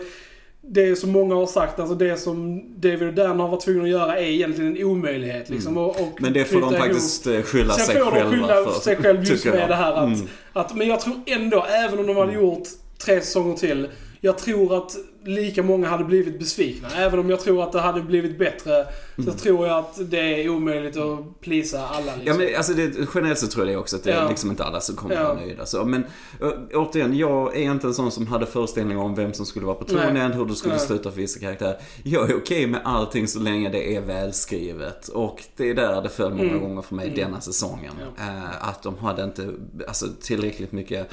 det som många har sagt, alltså det som David och Dan har varit tvungna att göra är egentligen en omöjlighet. Liksom, och, och Mm. Men det får de knyta ihop. faktiskt eh, skylla Sen sig får de själva skylla för. sig själv just med jag. det här att, Mm. att... Men jag tror ändå, även om de hade gjort tre säsonger till. Jag tror att lika många hade blivit besvikna. Även om jag tror att det hade blivit bättre. Så tror jag att det är omöjligt att plisa alla liksom. Ja men alltså det, generellt så tror jag det också att det är Ja. liksom inte alla som kommer Ja. vara nöjda. Så, men ö, återigen, jag är inte en sån som hade föreställningar om vem som skulle vara på tronen, hur det skulle Nej. sluta för vissa karaktärer. Jag är okej med allting så länge det är välskrivet. Och det är där det föll många Mm. gånger för mig Mm. denna säsongen. Ja. Eh, att de hade inte alltså, tillräckligt mycket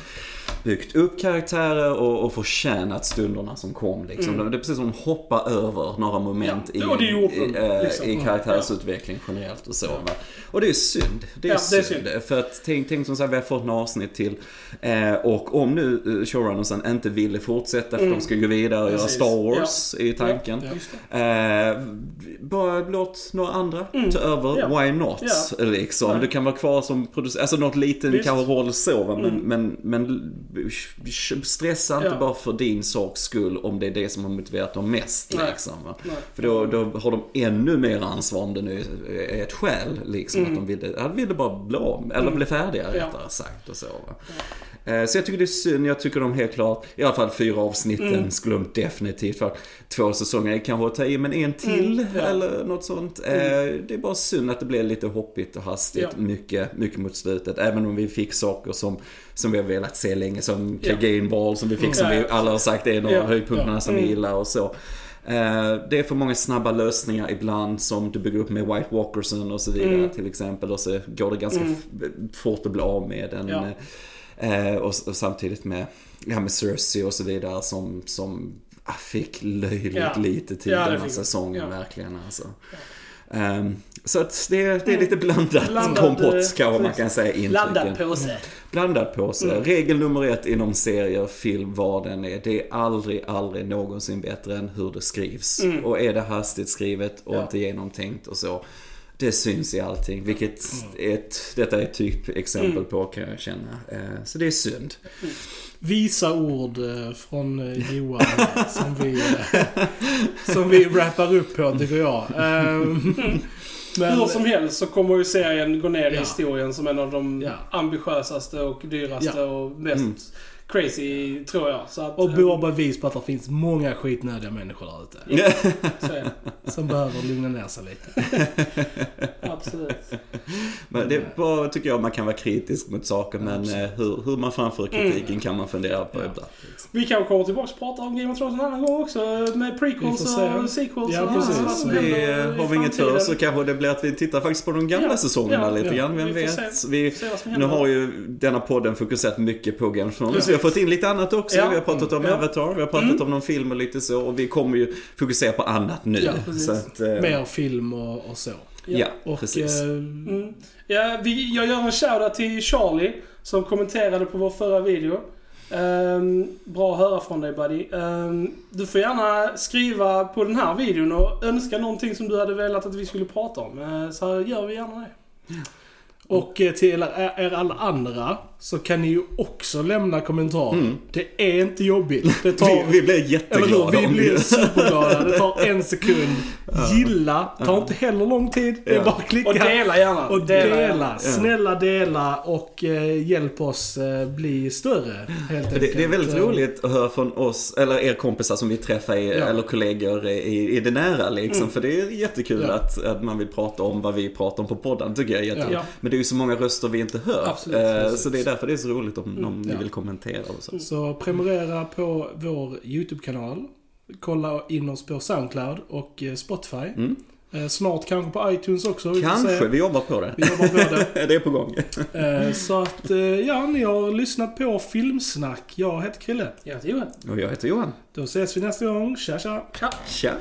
byggt upp karaktärer och, och förtjänat stunderna som kom om. Liksom. Det är precis som de hoppar över några moment Mm. Ja, i, i, liksom. i karaktärsutveckling generellt och så. Va? Och det är synd. Det är, Ja, det är synd. synd. För att tänk, tänk som sagt, vi har fått några avsnitt till. Eh, och om nu eh, showrunnersen inte ville fortsätta för de ska gå vidare och göra Mm. Precis. Star Wars i tanken. Ja. Eh, bara låt några andra ta över, Mm. Ja. why not? Ja. Liksom. Du kan vara kvar som producent, alltså något liten Visst. kanske roll så va? men, Mm. men, men stressa inte Ja. bara för din saks skull om det det som har motiverat dem mest. Nej. Liksom? Nej. För då, då har de ännu mer ansvar om det nu är ett skäl. Liksom, att de ville, ja, de ville bara bli av, eller bli färdiga Mm. Ja. rättare sagt. Och så, va? Eh, Så jag tycker det är synd, jag tycker de helt klart, i alla fall fyra avsnitten Mm. skulle de definitivt för två säsonger kanske att ta i, men en till Mm, ja. eller något sånt. Eh, Det är bara synd att det blev lite hoppigt och hastigt, Ja. mycket, mycket mot slutet. Även om vi fick saker som, som vi har velat se länge, som. Game Ball som vi fick, som Ja, vi alla har sagt är en av höjdpunkterna som vi Mm. gillar och så. Eh, Det är för många snabba lösningar ibland som du bygger upp med White Walkersen och så vidare Mm. till exempel. Och så går det ganska Mm. fort att bli av med den. Ja. Eh, och, och samtidigt med, ja, med Cersei och så vidare som, som ah, fick löjligt Ja. lite till Ja, den här säsongen verkligen alltså. Ehm, så att det, är- det är lite blandat Blandad, kompott eh, kanske man kan säga intrycken. Laddad påse. Blandad påse. Mm. Regel nummer ett inom serier, film, vad den är. Det är aldrig, aldrig någonsin bättre än hur det skrivs. Mm. Och är det hastigt skrivet och Ja. inte genomtänkt och så. Det syns i allting, vilket Mm. ett, detta är ett typexempel på kan jag känna. Eh, Så det är synd. Visa ord eh, från eh, Johan eh, som vi, som vi wrappar upp på tycker jag. Ehm, Men, Hur som helst så kommer ju serien gå ner i Ja. historien som en av de Ja. ambitiösaste och dyraste Ja. och mest Mm. Crazy, tror jag. Så att, och eh, bra bevis på att det finns många skitnödiga människor där ute. så är det. Som behöver lugna ner sig lite. Absolut. Men det är bara, tycker jag, man kan vara kritisk mot saker men eh, hur, hur man framför kritiken Mm. kan man fundera på Ja. ibland. Vi kanske kommer tillbaka och prata om Game of Thrones en annan gång också. Med prequels och sequels Ja, och precis. som Vi, eh, har vi inget för så kanske det blir att vi tittar faktiskt på de gamla Ja, säsongerna ja, lite ja. grann. Vem Vi vet? se. Vi, nu har ju denna podden fokuserat mycket på Game of Thrones. Vi har fått in lite annat också. Ja. Vi har pratat om Ja. Avatar, vi har pratat om någon film och lite så. Och vi kommer ju fokusera på annat nu. Ja, att, eh, Mer film och, och så. Ja, Och precis. eh, Mm. Ja, vi, jag gör en shoutout till Charlie som kommenterade på vår förra video. Ehm, bra att höra från dig buddy. Ehm, du får gärna skriva på den här videon och önska någonting som du hade velat att vi skulle prata om. Eh, så gör vi gärna det. Och eh, till er, er alla andra så kan ni ju också lämna kommentarer. Mm. Det är inte jobbigt. Det tar... vi, vi blir Eller jätteglada hur? Vi blir det. superglada. Det tar en sekund. Gilla. Tar inte heller lång tid. Det är bara att klicka. Och dela gärna. Och dela. gärna. Snälla dela och eh, hjälp oss eh, bli större. Helt det, det är väldigt roligt att höra från oss, eller er kompisar som vi träffar, i, Ja. eller kollegor i, i det nära liksom. För det är jättekul Ja. att, att man vill prata om vad vi pratar om på podden, tycker jag är jättekul. Ja. Men det är ju så många röster vi inte hör. Absolut, Eh, så det är därför det är så roligt om, om ni Ja. vill kommentera och så. Så prenumerera på vår YouTube-kanal. Kolla in oss på Soundcloud och eh, Spotify. Mm. Eh, Snart kanske på iTunes också. vi Kanske, vi jobbar på det. Vi jobbar på det. det är på gång. Eh, Så att, ja, ni har lyssnat på Filmsnack. Jag heter Krille. Jag heter Johan. Och jag heter Johan. Då ses vi nästa gång. Tja, tja! Tja. Tja.